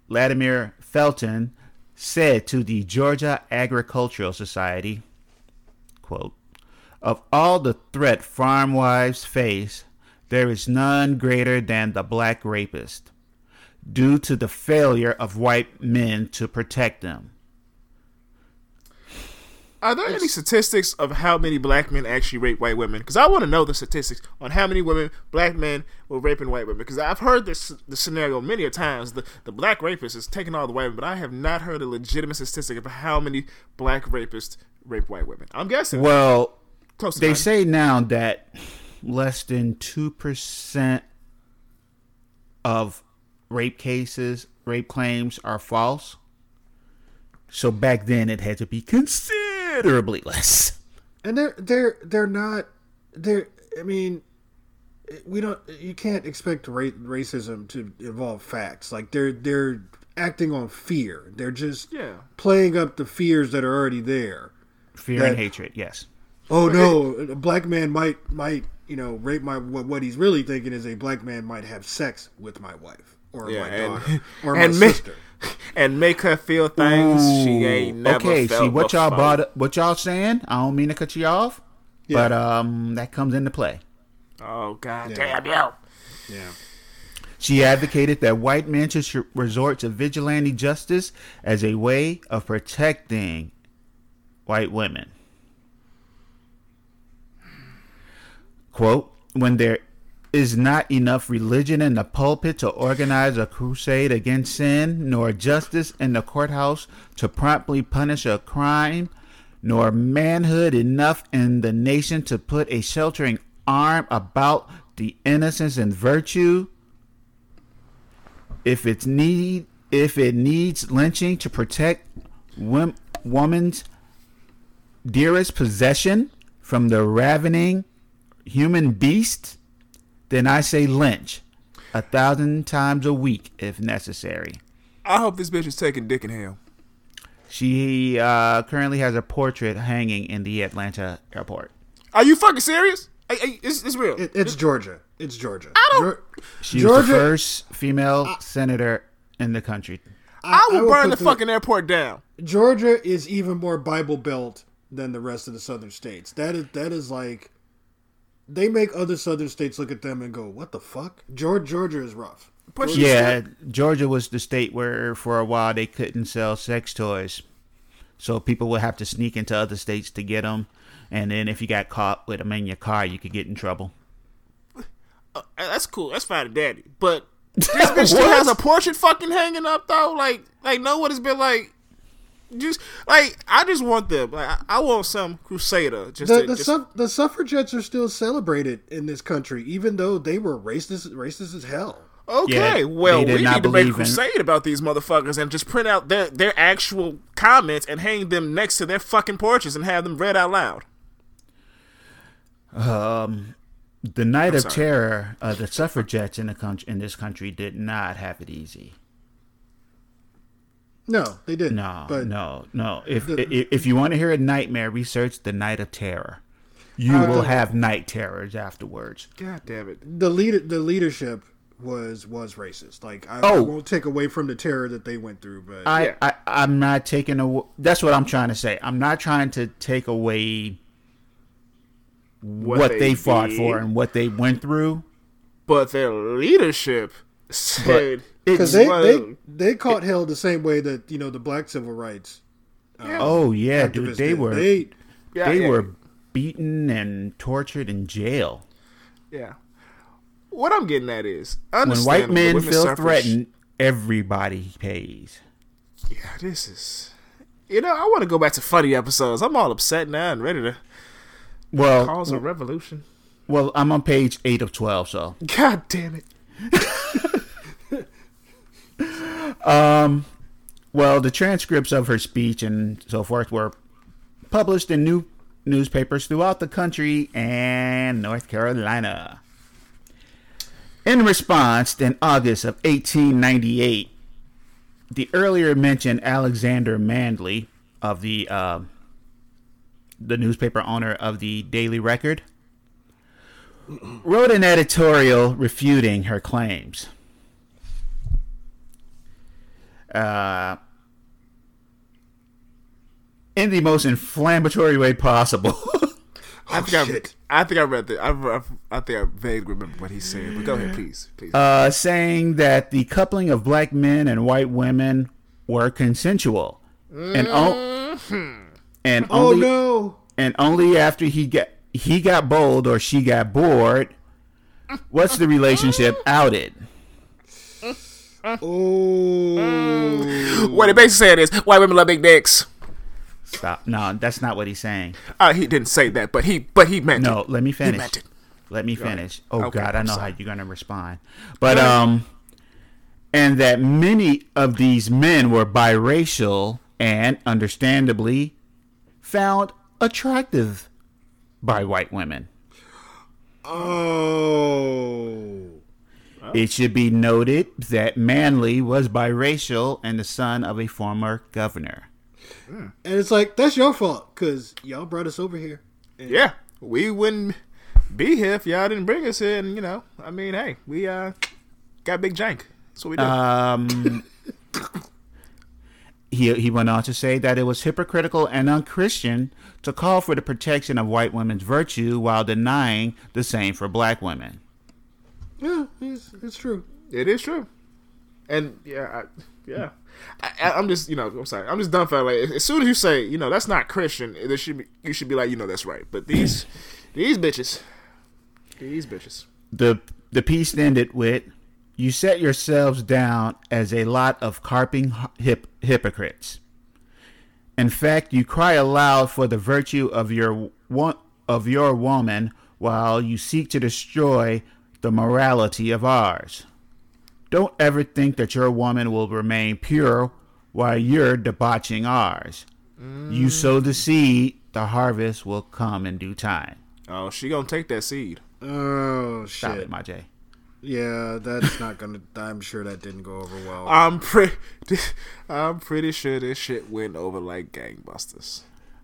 Latimer Felton said to the Georgia Agricultural Society, quote, of all the threat farm wives face, there is none greater than the black rapist, due to the failure of white men to protect them. Are there any statistics of how many black men actually rape white women? Because I want to know the statistics on how many women, black men, were raping white women. Because I've heard this the scenario many a times. The the black rapist is taking all the white women, but I have not heard a legitimate statistic of how many black rapists rape white women. I'm guessing Well, they 90. say now that less than 2% of rape cases, rape claims are false. So back then it had to be considerably less. and they're they're they're not they're i mean we don't you can't expect ra- racism to involve facts like they're they're acting on fear they're just Yeah. playing up the fears that are already there Fear That- and hatred, yes. oh no a black man might might you know rape my what, what he's really thinking is a black man might have sex with my wife or Yeah, my and- daughter or and my make- sister and make her feel things she ain't never okay, felt see what y'all before. brought what y'all saying? I don't mean to cut you off, but um that comes into play. Oh god Yeah. damn yo. yeah She advocated that white men should resort to vigilante justice as a way of protecting white women. Quote, when there is not enough religion in the pulpit to organize a crusade against sin, nor justice in the courthouse to promptly punish a crime, nor manhood enough in the nation to put a sheltering arm about the innocence and virtue, if it's need if it needs lynching to protect wom- woman's dearest possession from the ravening human beast, then I say lynch a thousand times a week if necessary. I hope this bitch is taking dick in hell. She uh, currently has a portrait hanging in the Atlanta airport. Are you fucking serious? Hey, hey, it's, it's real. it, it's georgia it's georgia I don't- Geor- She was Georgia- the first female senator in the country. I will will burn put the fucking airport down. Georgia is even more Bible Belt than the rest of the southern states. That is that is like they make other southern states look at them and go, "What the fuck?" Georgia, Georgia is rough. Push Yeah, Georgia was the state where for a while they couldn't sell sex toys. So people would have to sneak into other states to get them. And then if you got caught with them in your car, you could get in trouble. Uh, that's cool. That's fine, daddy. But this bitch still has a portrait fucking hanging up though. Like, like no one has been like. Just like I just want them. Like I, I want some crusader. Just The to, the, just, suff- the suffragettes are still celebrated in this country, even though they were racist racist as hell. okay. Yeah, well, we need to make a believe in- crusade about these motherfuckers and just print out their their actual comments and hang them next to their fucking porches and have them read out loud. Um, The night of sorry. terror, uh, the suffragettes in the country in this country did not have it easy. No, they didn't. No, but no, no. If, The- if if you want to hear a nightmare, research the night of terror. You Uh, will have night terrors afterwards. God damn it. the lead the leadership was was racist. Like I, I Oh. won't take away from the terror that they went through, but I, Yeah. I I'm not taking away. That's what I'm trying to say. I'm not trying to take away what, they, fought did, for and what they went through. but their leadership said because they, they they caught hell the same way that you know the black civil rights. Um, oh yeah, dude, they did. were They, yeah, they yeah, were beaten and tortured in jail. yeah. What I'm getting at is When white men feel suffrage- threatened, everybody pays. Yeah, this is. You know, I want to go back to funny episodes. I'm all upset now and ready to Well, cause a revolution. well, I'm on page eight of twelve, so God damn it. Well, the transcripts of her speech and so forth were published in new newspapers throughout the country and North Carolina. In response, in August of 1898, the earlier mentioned Alexander Manly of the uh, the newspaper owner of the Daily Record wrote an editorial refuting her claims. Uh, in the most inflammatory way possible. I think shit. I, I think I read the. I, I, I think I vaguely remember what he said. But go ahead, please, please. uh, saying that the coupling of black men and white women were consensual, and o- and oh only no! and only after he got he got bold or she got bored, what's the relationship outed? Oh, what he basically saying is white women love big dicks. Stop. No, that's not what he's saying. Uh, he didn't say that, but he but he meant No, it. let me finish. meant it. Let me finish. Oh Okay, God, I know sorry. how you're gonna respond. But um, and that many of these men were biracial and, understandably, found attractive by white women. oh, It should be noted that Manly was biracial and the son of a former governor. and it's like that's your fault because y'all brought us over here. Yeah, we wouldn't be here if y'all didn't bring us here. And you know, I mean, hey, we uh got big jank. That's what we do. Um, he he went on to say that it was hypocritical and unchristian to call for the protection of white women's virtue while denying the same for black women. Yeah, it's, it's true. It is true, and yeah, I, yeah. I, I- I'm just, you know, I'm sorry. I'm just dumbfounded. Like, as soon as you say, you know, that's not Christian, there should be, you should be like, you know, that's right. But these, these bitches, these bitches. The the piece ended with, "You set yourselves down as a lot of carping hip, hypocrites. In fact, you cry aloud for the virtue of your wo- of your woman, while you seek to destroy the morality of ours. Don't ever think that your woman will remain pure while you're debauching ours. You mm. sow the seed, the harvest will come in due time." Oh, she gonna take that seed. Oh Stop shit! it, my J. Yeah, that's not gonna. I'm sure that didn't go over well. I'm pretty, I'm pretty sure this shit went over like gangbusters.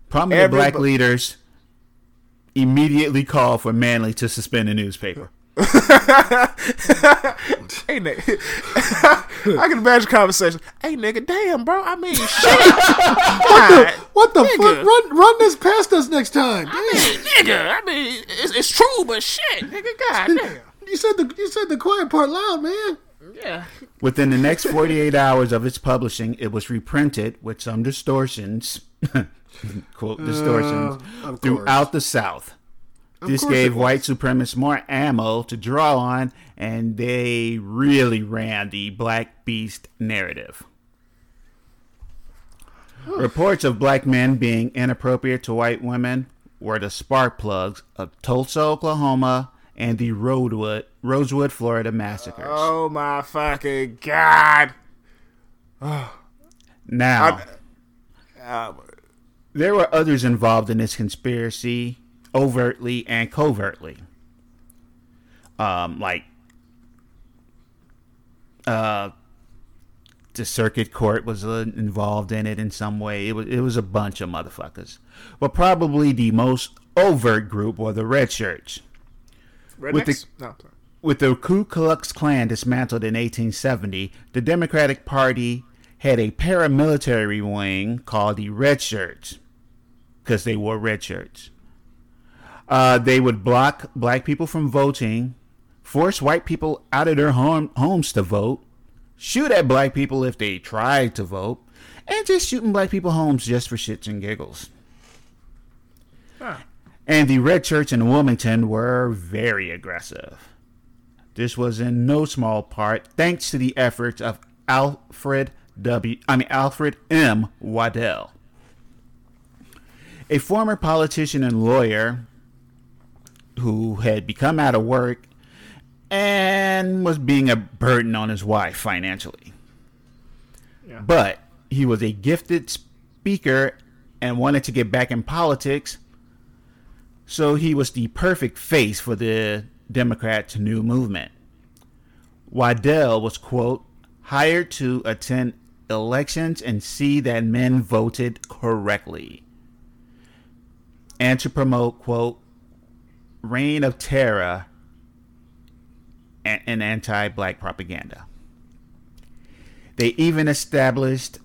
Prominent black leaders immediately called for Manly to suspend the newspaper. Hey, nigga. I can imagine conversation. Hey, nigga, damn, bro. I mean, shit. God, what the nigga. fuck? Run, run this past us next time. I mean, nigga. I mean, it's, it's true, but shit, nigga. God damn. You said the you said the quiet part loud, man. Yeah. Within the next 48 hours of its publishing, it was reprinted with some distortions, quote, distortions, Uh, throughout the South. This gave white supremacists more ammo to draw on, and they really ran the Black Beast narrative. Reports of black men being inappropriate to white women were the spark plugs of Tulsa, Oklahoma, and the Rosewood, Rosewood, Florida massacres. Oh my fucking god! now, Uh, there were others involved in this conspiracy, overtly and covertly. Um, like, uh, the circuit court was uh, involved in it in some way. It was it was a bunch of motherfuckers, but probably the most overt group were the red shirts. With the- no. With the Ku Klux Klan dismantled in 1870, the Democratic Party had a paramilitary wing called the Red Shirts because they wore red shirts. Uh, they would block black people from voting, force white people out of their home, homes to vote, shoot at black people if they tried to vote, and just shooting black people homes just for shits and giggles. Huh. And the Red Shirts in Wilmington were very aggressive. This was in no small part thanks to the efforts of Alfred W. I mean Alfred M. Waddell, a former politician and lawyer who had become out of work and was being a burden on his wife financially. Yeah. But he was a gifted speaker and wanted to get back in politics, so he was the perfect face for the Democrats' new movement. Waddell was, quote, hired to attend elections and see that men voted correctly, and to promote, quote, reign of terror and, and anti black propaganda. They even established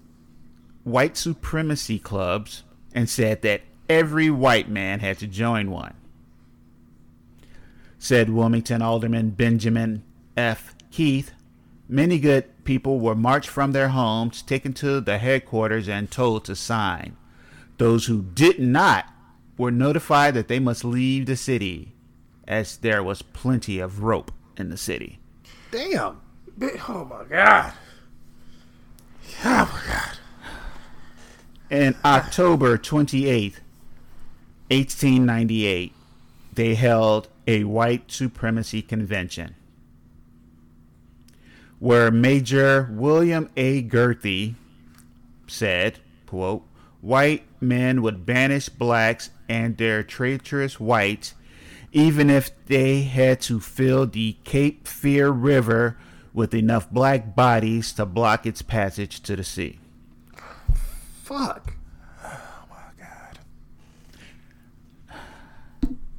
white supremacy clubs and said that every white man had to join one. Said Wilmington Alderman Benjamin F. Keith, many good people were marched from their homes, taken to the headquarters, and told to sign. Those who did not were notified that they must leave the city, as there was plenty of rope in the city. Damn. Oh my god! Oh my god! In October 28th, 1898, they held a white supremacy convention where Major William A. Guthrie said, quote, white men would banish blacks and their traitorous whites even if they had to fill the Cape Fear River with enough black bodies to block its passage to the sea. Fuck. Oh my God.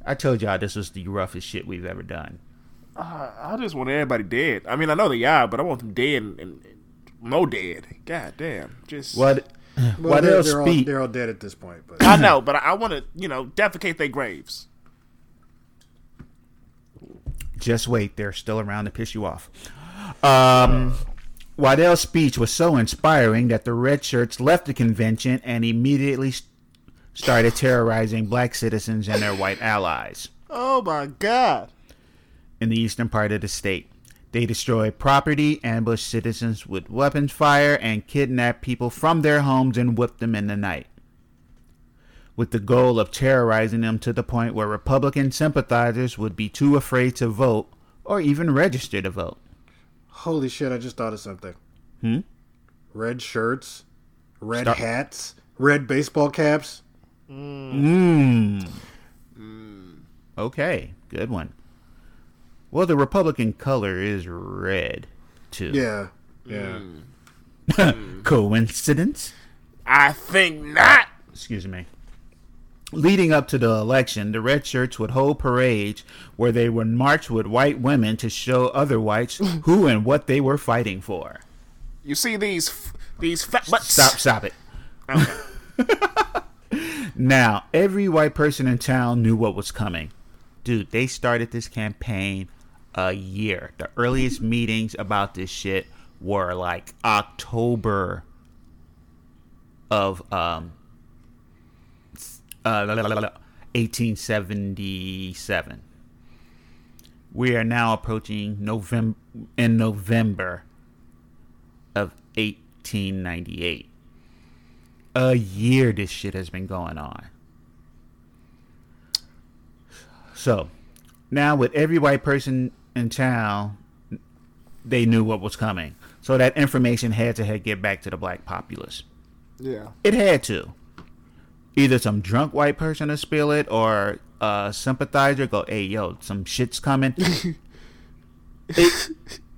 I told y'all this was the roughest shit we've ever done. Uh, I just want everybody dead. I mean, I know they are, but I want them dead and, and, and more dead. God damn! Just What? Well, what they're, else they're, all, they're all dead at this point. But I know, but I, I want to, you know, defecate their graves. Just wait, they're still around to piss you off. Um, Waddell's speech was so inspiring that the red shirts left the convention and immediately s- started terrorizing black citizens and their white allies Oh my god! in the eastern part of the state. They destroyed property, ambushed citizens with weapons fire, and kidnapped people from their homes and whipped them in the night. With the goal of terrorizing them to the point where Republican sympathizers would be too afraid to vote or even register to vote. holy shit! I just thought of something. Hmm? Red shirts, red Stop. hats, red baseball caps. Mmm. Okay, good one. Well, the Republican color is red, too. Yeah, yeah. Mm. Coincidence? I think not. Excuse me. Leading up to the election, the red shirts would hold parades where they would march with white women to show other whites who and what they were fighting for. You see these f- these fat butts? Stop, stop it. Okay. Now, every white person in town knew what was coming. Dude, they started this campaign a year. The earliest meetings about this shit were like October of um uh, 1877. We are now approaching November in November of 1898. a year this shit has been going on. So, now with every white person in town, they knew what was coming. So that information had to get back to the black populace. Yeah. It had to. Either some drunk white person to spill it or a sympathizer go, hey, yo, some shit's coming. it,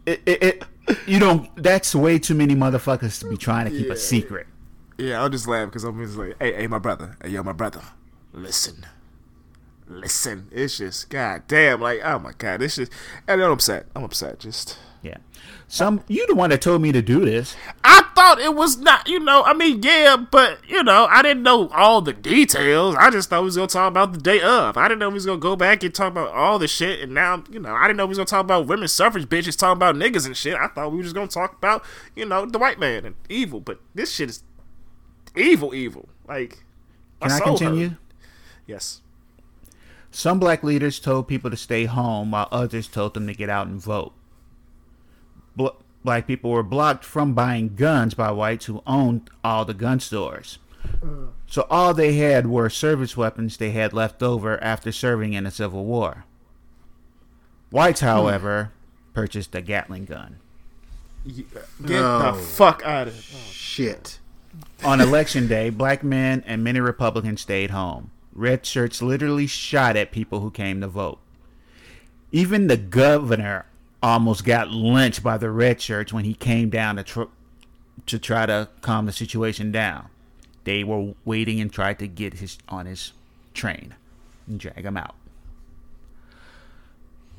it, it, it, you don't, that's way too many motherfuckers to be trying to keep Yeah. a secret. Yeah, I'll just laugh because I'm just like, hey, hey, my brother, hey, yo, my brother, listen, listen. It's just, god damn, like, oh my god, this just, and I'm upset. I'm upset. Just, Yeah. Some, you the one that told me to do this. I thought it was not, you know, I mean, yeah, but you know, I didn't know all the details. I just thought we was gonna talk about the day of. I didn't know we was gonna go back and talk about all the shit. And now, you know, I didn't know we was gonna talk about women's suffrage bitches talking about niggas and shit. I thought we were just gonna talk about, you know, the white man and evil. But this shit is evil, evil. Like, Can I continue? hurt. Yes. Some black leaders told people to stay home while others told them to get out and vote. Bl- black people were blocked from buying guns by whites who owned all the gun stores. Uh. So all they had were service weapons they had left over after serving in the Civil War. Whites, hmm. however, purchased a Gatling gun. Get Oh. the fuck out of here. Shit. On election day, black men and many Republicans stayed home. Red shirts literally shot at people who came to vote. Even the governor almost got lynched by the red shirts when he came down to tr- to try to calm the situation down. They were waiting and tried to get his on his train and drag him out.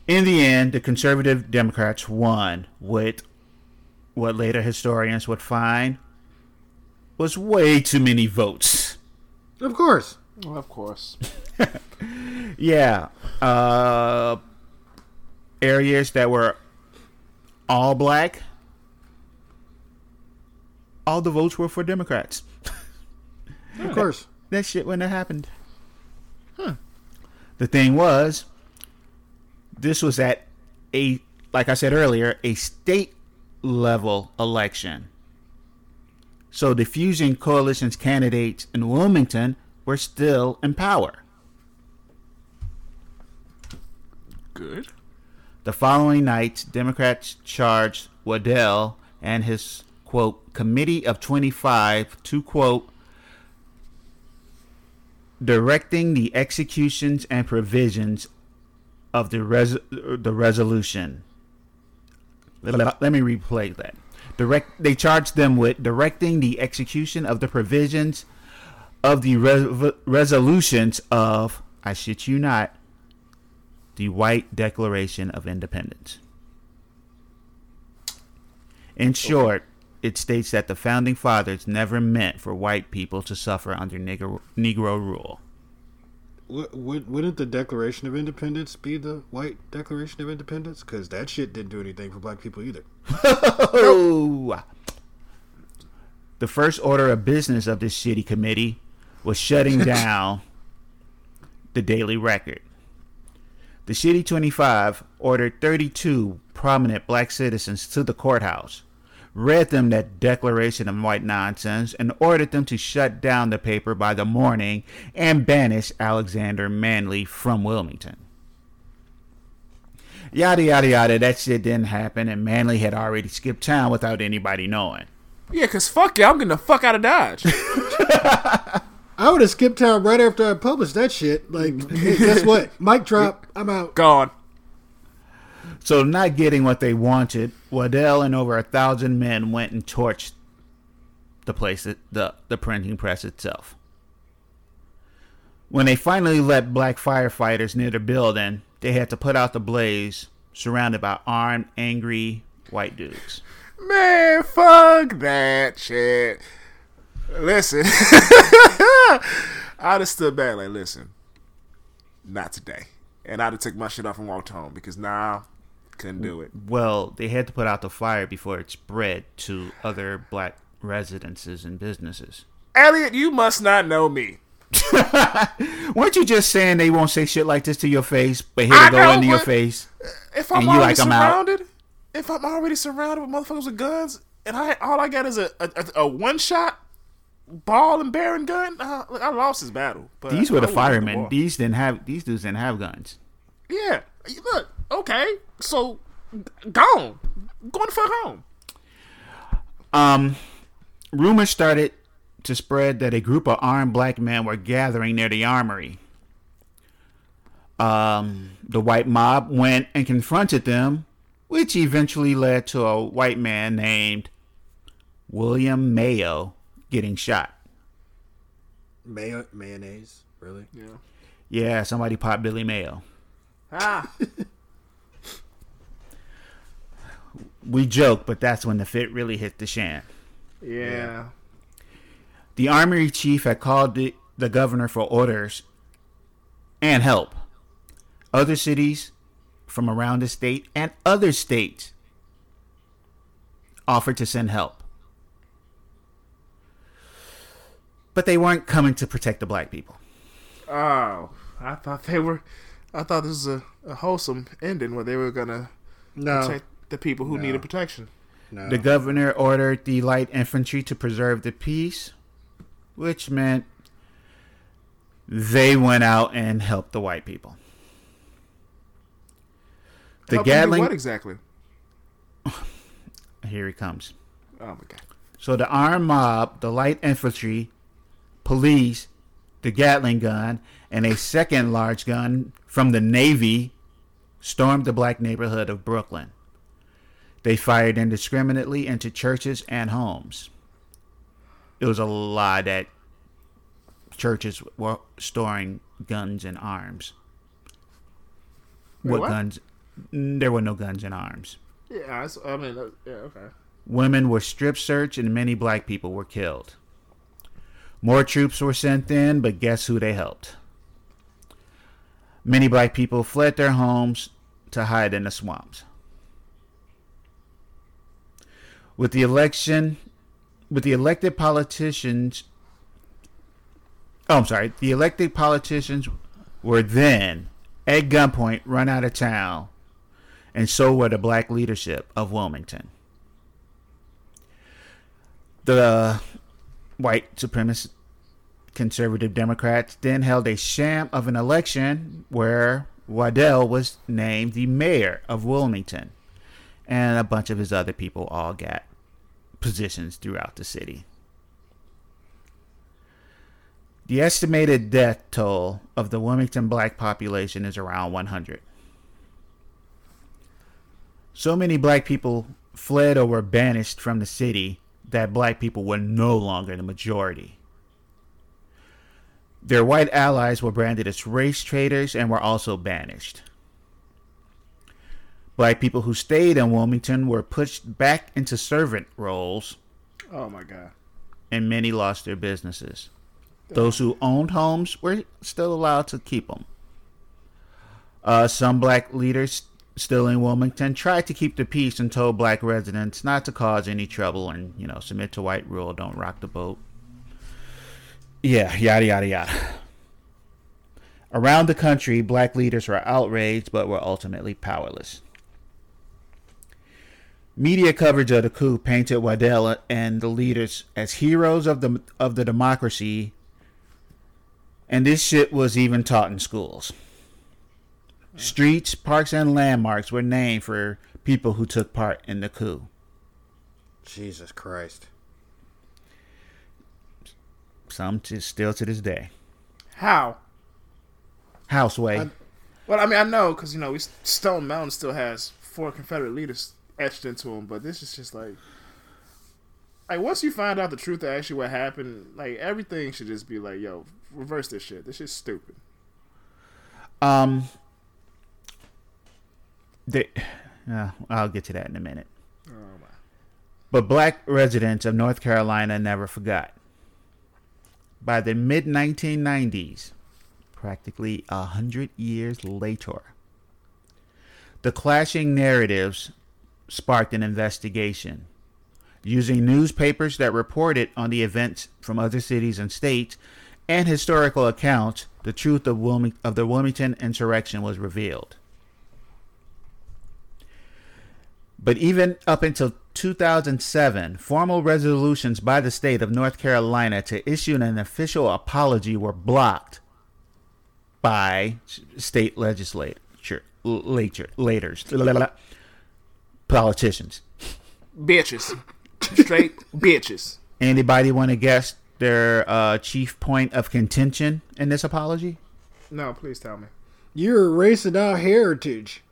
In the end, the conservative Democrats won with what later historians would find was way too many votes. Of course. Well, of course. Yeah. Uh, areas that were all black, all the votes were for Democrats. Of course. That shit wouldn't have happened. The thing was, this was at a, like I said earlier, a state level election. So the Fusion Coalition's candidates in Wilmington were still in power. Good. The following night, Democrats charged Waddell and his, quote, committee of 25 to, quote, directing the executions and provisions of the, res- the resolution. Let let me replay that. Direct. They charged them with directing the execution of the provisions of the res- resolutions of, I shit you not, the White Declaration of Independence. In short, it states that the founding fathers never meant for white people to suffer under Negro, Negro rule. Would, would, wouldn't the Declaration of Independence be the White Declaration of Independence? Because that shit didn't do anything for black people either. The first order of business of this shitty committee was shutting down the Daily Record. The shitty 25 ordered 32 prominent black citizens to the courthouse, read them that declaration of white nonsense, and ordered them to shut down the paper by the morning and banish Alexander Manly from Wilmington. Yada yada yada, that shit didn't happen, and Manly had already skipped town without anybody knowing. Yeah, cause fuck yeah, I'm getting the fuck out of Dodge. I would have skipped town right after I published that shit. Like, mm. guess what? Mic drop. I'm out. Gone. So, not getting what they wanted, Waddell and over a thousand men went and torched the place, the, the printing press itself. When they finally let black firefighters near the building, they had to put out the blaze, surrounded by armed, angry white dudes. Man, fuck that shit. Listen. I'd have stood back like, listen, not today. And I'd have took my shit off and walked home because now nah, couldn't do it. Well, they had to put out the fire before it spread to other black residences and businesses. Elliot, you must not know me. Weren't you just saying they won't say shit like this to your face, but here to go know, into your face? If I'm And you already like, I'm surrounded, if I'm already surrounded with motherfuckers with guns, and I all I got is a, a, a one shot, ball and bear and gun. Uh, look, I lost his battle. But These were the firemen. ball. These didn't have. These dudes didn't have guns. Yeah. Look. Okay. So, gone. Going for home. Um, rumors started to spread that a group of armed black men were gathering near the armory. Um, the white mob went and confronted them, which eventually led to a white man named William Mayo getting shot. Mayo- mayonnaise, really? Yeah. Yeah, somebody popped Billy Mayo. Ah. We joke, but that's when the fit really hit the shan. Yeah. The armory chief had called the, the governor for orders and help. Other cities from around the state and other states offered to send help. But they weren't coming to protect the black people. Oh, I thought they were. I thought this was a, a wholesome ending where they were gonna No, protect the people who No. needed protection. no. The governor ordered the light infantry to preserve the peace, which meant they went out and helped the white people. The Helping Gatling. What exactly? Here he comes. Oh my god. So the armed mob, the light infantry, police, the Gatling gun, and a second large gun from the Navy stormed the black neighborhood of Brooklyn. They fired indiscriminately into churches and homes. It was a lie that churches were storing guns and arms. Wait, what, what? guns? There were no guns and arms. Yeah, I, I mean, uh, yeah, okay. Women were strip searched and many black people were killed. More troops were sent in, but guess who they helped? Many black people fled their homes to hide in the swamps. With the election, with the elected politicians, oh, I'm sorry, the elected politicians were then at gunpoint run out of town, and so were the black leadership of Wilmington the white supremacist conservative Democrats then held a sham of an election where Waddell was named the mayor of Wilmington, and a bunch of his other people all got positions throughout the city. The estimated death toll of the Wilmington black population is around 100. So many black people fled or were banished from the city that black people were no longer the majority. Their white allies were branded as race traitors and were also banished. Black people who stayed in Wilmington were pushed back into servant roles, Oh my god. and many lost their businesses. Those who owned homes were still allowed to keep them. Uh, some black leaders still in Wilmington tried to keep the peace and told black residents not to cause any trouble and, you know, submit to white rule, don't rock the boat. Yeah, yada, yada, yada. Around the country, black leaders were outraged but were ultimately powerless. Media coverage of the coup painted Waddell and the leaders as heroes of the of the democracy, and this shit was even taught in schools. Streets, parks, and landmarks were named for people who took part in the coup. Jesus Christ. Some to, still to this day. How? Houseway. I- Well, I mean, I know because you know we Stone Mountain still has four Confederate leaders etched into them, but this is just like, like once you find out the truth of actually what happened, like everything should just be like, yo, reverse this shit. This shit's stupid. Um, they, uh, I'll get to that in a minute. Oh. But black residents of North Carolina never forgot. By the mid 1990s, practically a hundred years later, the clashing narratives sparked an investigation. Using newspapers that reported on the events from other cities and states and historical accounts, the truth of, Wilming- of the Wilmington insurrection was revealed. But even up until 2007, formal resolutions by the state of North Carolina to issue an official apology were blocked by state legislature, later, laters, politicians. Bitches. Straight bitches. Anybody want to guess their uh, chief point of contention in this apology? No, please tell me. You're erasing our heritage.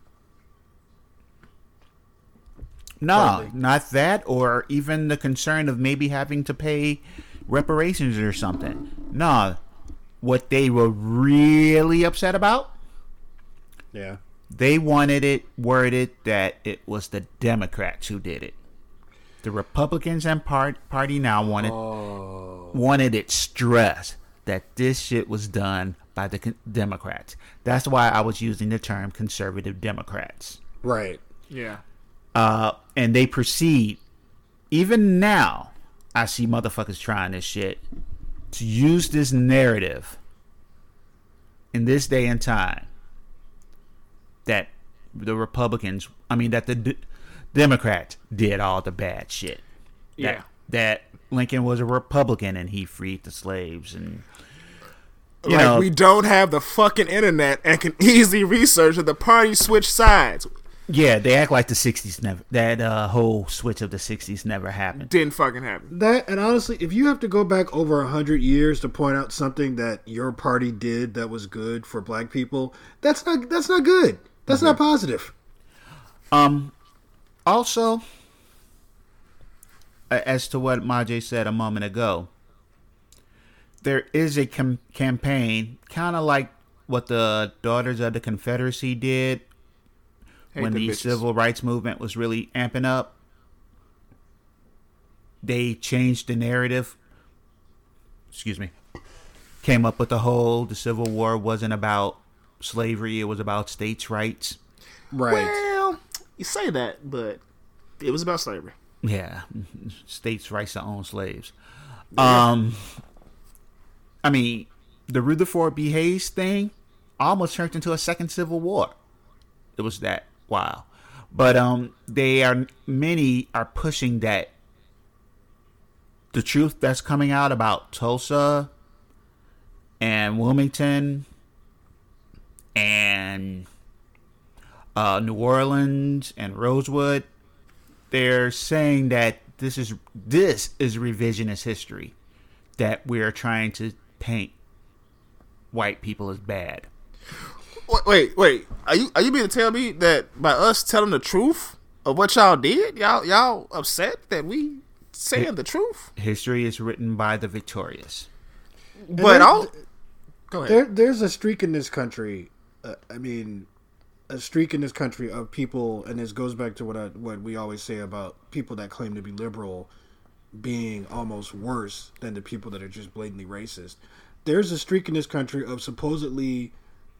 No, Hardly. not that, or even the concern of maybe having to pay reparations or something. No, what they were really upset about, Yeah. they wanted it worded that it was the Democrats who did it. The Republicans and part, party now wanted oh. wanted it stressed that this shit was done by the con- Democrats. That's why I was using the term conservative Democrats. Right. Yeah. Uh, and they proceed. Even now, I see motherfuckers trying this shit to use this narrative in this day and time that the Republicans, I mean, that the D- Democrats did all the bad shit. Yeah. That, that Lincoln was a Republican and he freed the slaves and. You like know, we don't have the fucking internet and can easily research that the party switched sides. Yeah, they act like the '60s never. That uh, whole switch of the '60s never happened. Didn't fucking happen. That and honestly, if you have to go back over a hundred years to point out something that your party did that was good for black people, that's not that's not good. That's not positive. Um, also, as to what Majay said a moment ago, there is a com- campaign, kind of like what the Daughters of the Confederacy did Hate when the the bitches. civil rights movement was really amping up. They changed the narrative. Excuse me. Came up with the whole the Civil War wasn't about slavery; it was about states' rights. Right. Well, you say that, but it was about slavery. Yeah, states' rights to own slaves. Um, I mean, the Rutherford B. Hayes thing almost turned into a second civil war. It was that but um, they are many are pushing that the truth that's coming out about Tulsa and Wilmington and uh, New Orleans and Rosewood they're saying that this is this is revisionist history that we are trying to paint white people as bad. Wait, wait, wait. Are you are you mean to tell me that by us telling the truth of what y'all did, y'all y'all upset that we saying the truth? History is written by the victorious. But there- I'll go ahead. There, there's a streak in this country. Uh, I mean, a streak in this country of people, and this goes back to what I, what we always say about people that claim to be liberal being almost worse than the people that are just blatantly racist. There's a streak in this country of supposedly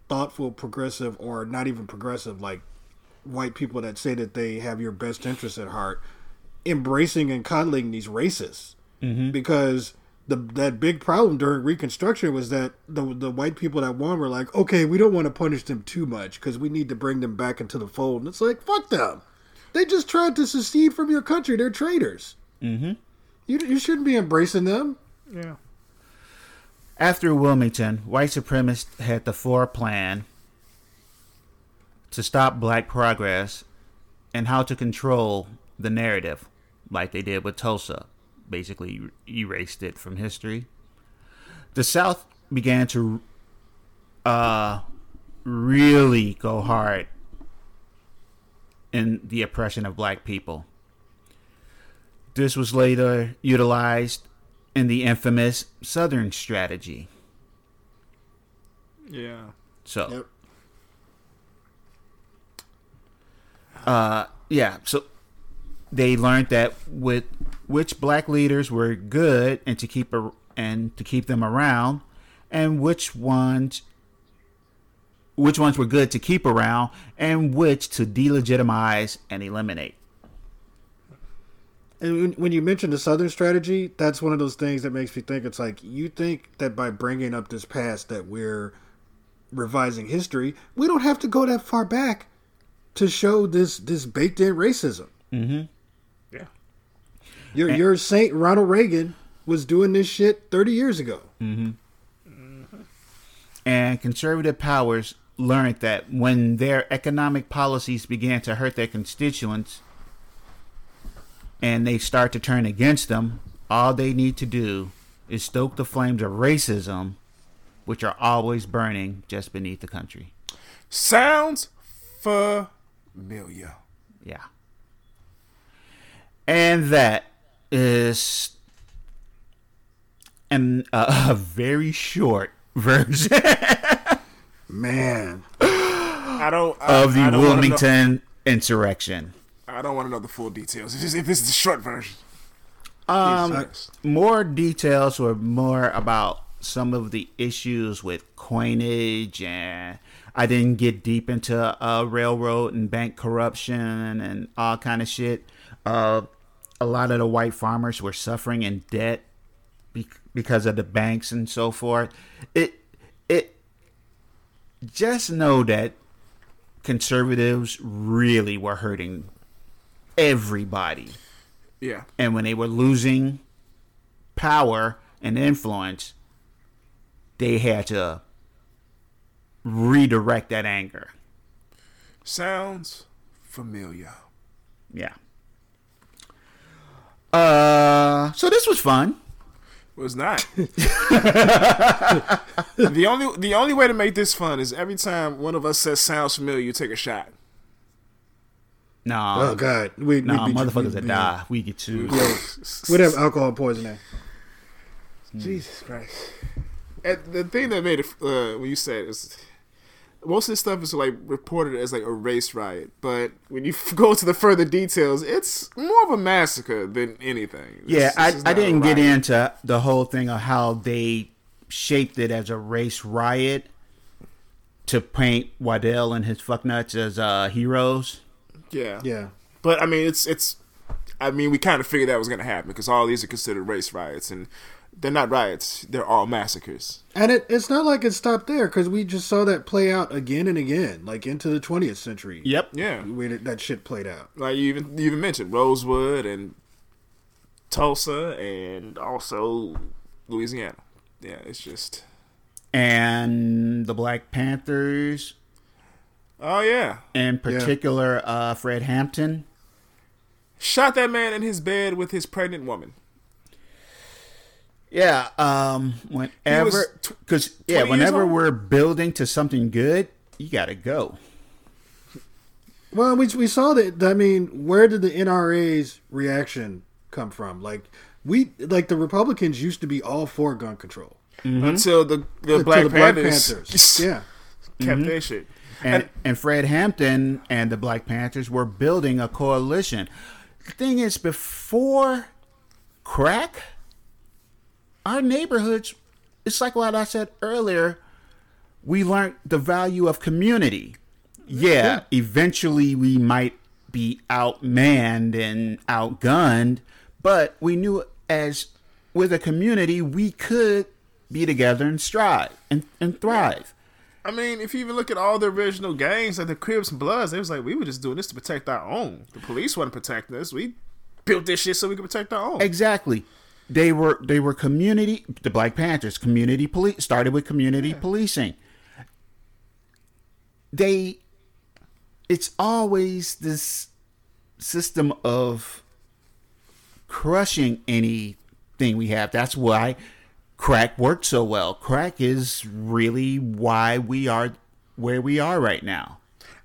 thoughtful, progressive, or not even progressive, like white people that say that they have your best interests at heart, embracing and coddling these racists because the that big problem during Reconstruction was that the the white people that won were like, okay, we don't want to punish them too much because we need to bring them back into the fold. And it's like, fuck them. They just tried to secede from your country. They're traitors. Mm-hmm. You you shouldn't be embracing them. yeah. After Wilmington, white supremacists had the floor plan to stop black progress and how to control the narrative, like they did with Tulsa. Basically, erased it from history. The South began to uh, really go hard in the oppression of black people. This was later utilized in the infamous Southern strategy. Yeah. So, Yep. uh, yeah, so they learned that with which black leaders were good and to keep a, and to keep them around, and which ones which ones were good to keep around, and which to delegitimize and eliminate. And when- when you mention the Southern strategy, that's one of those things that makes me think it's like you think that by bringing up this past that we're revising history. We don't have to go that far back to show this this baked in racism. Mm-hmm. Yeah. Your your Saint Ronald Reagan was doing this shit 30 years ago. mm-hmm. And conservative powers learned that when their economic policies began to hurt their constituents and they start to turn against them, all they need to do is stoke the flames of racism, which are always burning just beneath the country. Sounds familiar. Yeah. And that is an, uh, a very short version Man, I don't I, of the I don't Wilmington insurrection. I don't want to know the full details. If this, if this is the short version. Um, more details were more about some of the issues with coinage and I didn't get deep into uh, railroad and bank corruption and all kind of shit. Uh, a lot of the white farmers were suffering in debt be- because of the banks and so forth. It it just know that conservatives really were hurting everybody Yeah. and when they were losing power and influence, they had to redirect that anger. Sounds familiar. Yeah. Uh, so this was fun. was not. the only the only way to make this fun is every time one of us says sounds familiar, you take a shot. No, oh god, we no, we, motherfuckers we, that die. We get to. Yeah, we'd have alcohol poisoning. Jesus Christ. And the thing that made it uh, when you said is most of this stuff is like reported as like a race riot, but when you go to the further details, it's more of a massacre than anything. Yeah, This- I, I didn't get into the whole thing of how they shaped it as a race riot to paint Waddell and his fucknuts as uh, heroes. Yeah, Yeah, But I mean, it's it's. I mean, we kind of figured that was going to happen because all these are considered race riots, and they're not riots; they're all massacres. and it, it's not like it stopped there because we just saw that play out again and again, like into the 20th century. Yep. Yeah, we, that shit played out. like you even you even mentioned Rosewood and Tulsa, and also Louisiana. Yeah, it's just. And the Black Panthers, Oh yeah, in particular, uh, Fred Hampton. shot that man in his bed with his pregnant woman. Yeah, um, whenever, because 20 yeah, whenever we're building to something good, you gotta go. Well, we we saw that. I mean, where did the NRA's reaction come from? Like we like the Republicans used to be all for gun control. Until the the Until Black the Black Panthers, Panthers. yeah. Mm-hmm. kept their shit. And and Fred Hampton and the Black Panthers were building a coalition. The thing is, before crack, our neighborhoods, it's like what I said earlier, we learned the value of community. Mm-hmm. Yeah, eventually we might be outmanned and outgunned, but we knew as with a community we could be together and strive and, and thrive. I mean, if you even look at all the original gangs, like the Crips and Bloods, they was like, we were just doing this to protect our own. The police wasn't protecting us. We built this shit so we could protect our own. Exactly. They were they were community the Black Panthers community police started with community policing. They it's always this system of crushing anything we have. That's why crack worked so well. Crack is really why we are where we are right now.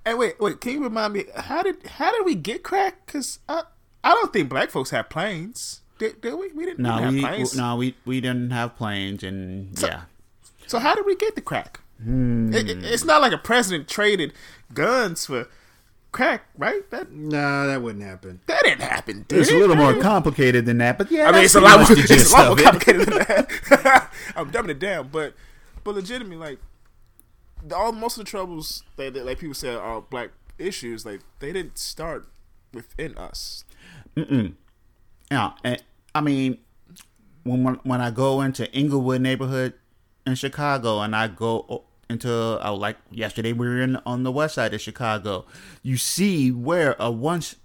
And wait, wait, can you remind me how did how did we get crack? Because I I don't think black folks have planes. Did, did we? We didn't, No, we have planes. no we we didn't have planes and yeah. So how did we get the crack? Hmm. It, it- it's not like a president traded guns for crack, right? That Nah, that wouldn't happen. that didn't happen. Did It's a little more complicated than that, but yeah, I mean, it's a lot much more, it's a lot more complicated than that. I'm dumbing it down, but but legitimately, like the, all most of the troubles that, that like people say are black issues, like they didn't start within us. Yeah, and, I mean, when when- when I go into Englewood neighborhood in Chicago, and I go o- into uh, like yesterday we were in on the west side of Chicago, you see where a once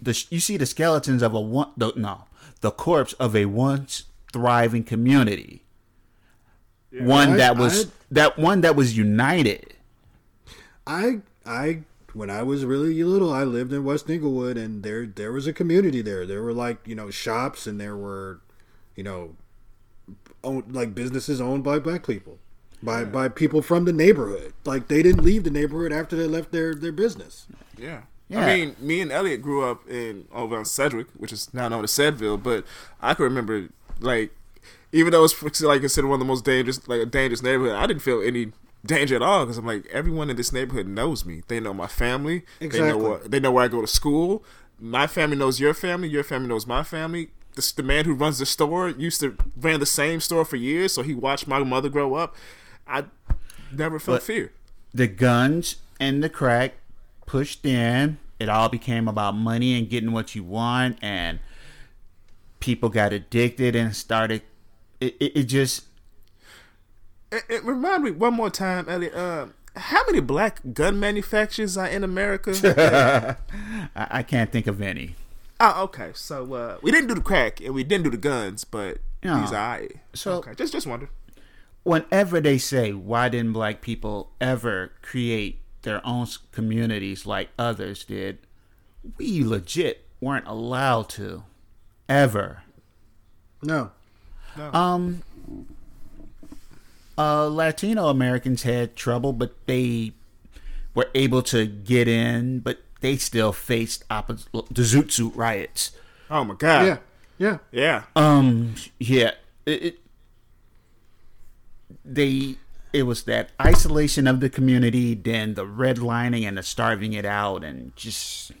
the you see the skeletons of a one the, no the corpse of a once thriving community. one I- that was I- that one that was united. I I when I was really little, I lived in West Englewood, and there there was a community there. There were like you know shops, and there were, you know, own, like businesses owned by black people, by by people from the neighborhood. Like they didn't leave the neighborhood after they left their their business. Yeah. Yeah. I mean, me and Elliot grew up in over on Sedgwick, which is now known as Sedville, but I can remember like even though it's like considered one of the most dangerous like a dangerous neighborhood, I didn't feel any danger at all because I'm like everyone in this neighborhood knows me. They know my family. They know Exactly. where, they know where I go to school. My family knows your family. Your family knows my family. This, the man who runs the store used to ran the same store for years, so he watched my mother grow up. I never felt But- fear. The guns and the crack pushed in. It all became about money and getting what you want, and people got addicted and started. It, it, it just It, it remind me one more time, Elliot. Uh, how many black gun manufacturers are in America? I, I can't think of any. oh, okay. So uh, we didn't do the crack and we didn't do the guns, but Yeah. these are right. So- okay. Just just wonder. Whenever they say why didn't black people ever create their own communities like others did we legit weren't allowed to ever No, um uh latino americans had trouble but they were able to get in but they still faced opposite the zoot suit riots Oh my god. yeah, yeah. Yeah. Um. Yeah. It, it. They. It was that isolation of the community, then the redlining and the starving it out, and just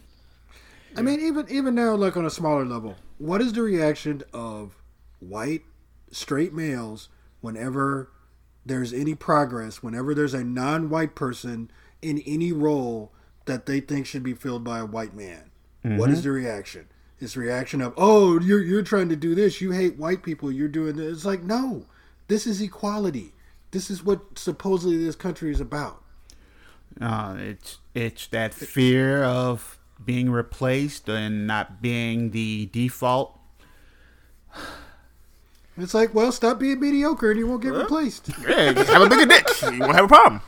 I mean, even even now, like on a smaller level, what is the reaction of white straight males whenever there's any progress, whenever there's a non-white person in any role that they think should be filled by a white man? What is mm-hmm. the reaction? It's reaction of, "Oh, you're you're trying to do this. You hate white people. You're doing this." It's like, no, this is equality. This is what supposedly this country is about. uh, it's it's that fear of being replaced and not being the default. It's like, well, stop being mediocre and you won't get replaced. Yeah. you have a bigger dick. You won't have a problem.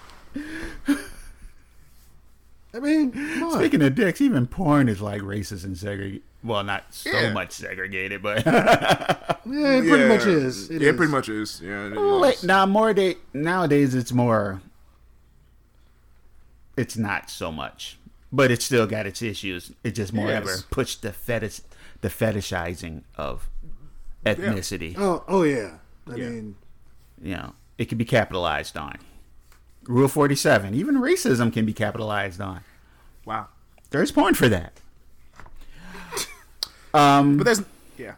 I mean, come on. Speaking of dicks, even porn is like racist and segregated. Well, not so Yeah. much segregated, but Yeah, it pretty Yeah. much is. It yeah, is. pretty much is. Yeah. it Like, is. now more day nowadays it's more it's not so much but it's still got its issues it just more Yes. ever pushed the fetish the fetishizing of ethnicity Oh, oh yeah. I Yeah. mean, you know it can be capitalized on rule 47 even racism can be capitalized on Wow. there's porn for that um But there's yeah.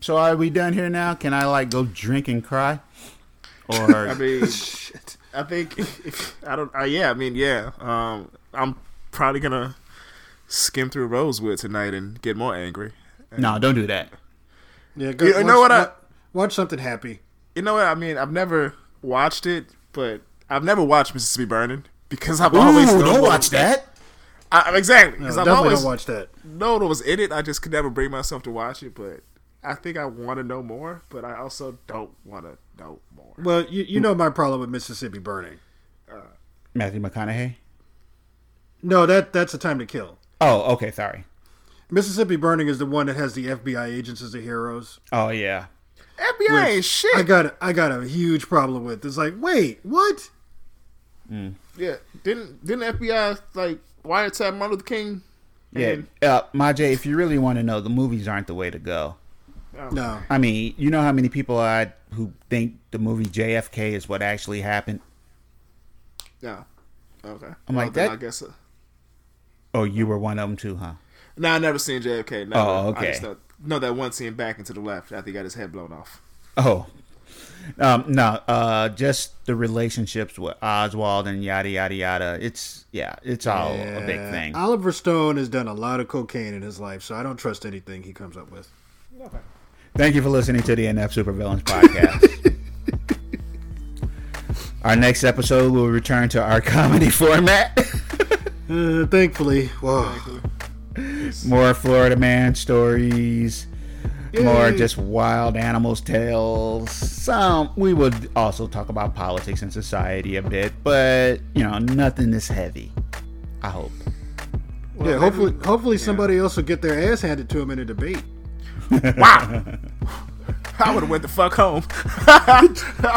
so are we done here now can i like go drink and cry or I mean, shit. I think if, I don't. Uh, yeah, I mean, yeah. Um, I'm probably gonna skim through Rosewood tonight and get more angry. no don't do that Yeah, go, You watch, know what I- watch something happy. You know what? I mean, I've never watched it, but I've never watched Mississippi Burning because I've always Ooh, known don't what- watch that I, exactly No, because I've definitely always don't watch that. No one was in it. I just could never bring myself to watch it, but I think I want to know more. But I also don't want to know more. Well, you, you know my problem with Mississippi Burning. Uh, matthew mcconaughey No, that that's a time to kill. oh okay sorry Mississippi Burning is the one that has the FBI agents as the heroes. Oh yeah. FBI which ain't shit. I got I got a huge problem with. It's like, wait, what? Mm. yeah, didn't didn't FBI like wiretap Martin Luther King? Yeah. And- Uh, Majay, if you really want to know, the movies aren't the way to go. No, I mean, you know how many people are who think the movie JFK is what actually happened? No. Okay. I'm like, Well, then that- I guess. Uh, Oh, you were one of them too, huh? no, I never seen JFK. Never. Oh, okay. I just know, know that one scene back into the left after he got his head blown off. Oh. Um, no, uh, just the relationships with Oswald and yada yada yada. It's yeah, it's all a big thing. Oliver Stone has done a lot of cocaine in his life, so I don't trust anything he comes up with. Thank you for listening to the Inept Supervillains podcast. our next episode will return to our comedy format. Uh, thankfully, whoa. More Florida man stories. More just wild animals tales. Some we would also talk about politics and society a bit, but you know, nothing this heavy. I hope. yeah, hopefully, hopefully somebody else will get their ass handed to them in a debate. Wow. I would have went the fuck home. I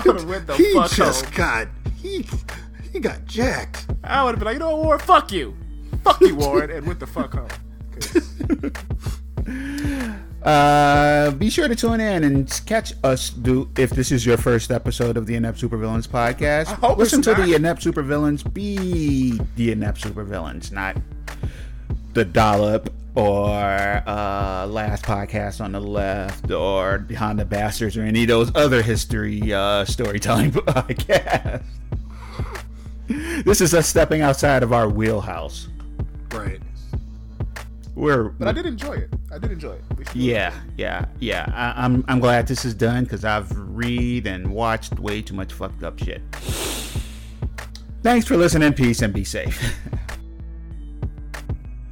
would have went the he fuck just home. got he he got jacked. I would have been like, you know what, Warren, fuck you. Fuck you, Warren, and went the fuck home. Uh, be sure to tune in and catch us. Do if this is your first episode of the Inept Supervillains podcast, hope listen to the Inept Supervillains. Be the Inept Supervillains, not the Dollop or uh, Last Podcast on the Left or Behind the Bastards or any of those other history uh, storytelling podcasts. this is us stepping outside of our wheelhouse. Right. We're but I did enjoy it. I did enjoy it. Yeah, yeah, yeah. I, I'm I'm glad this is done because I've read and watched way too much fucked up shit. Thanks for listening. Peace and be safe.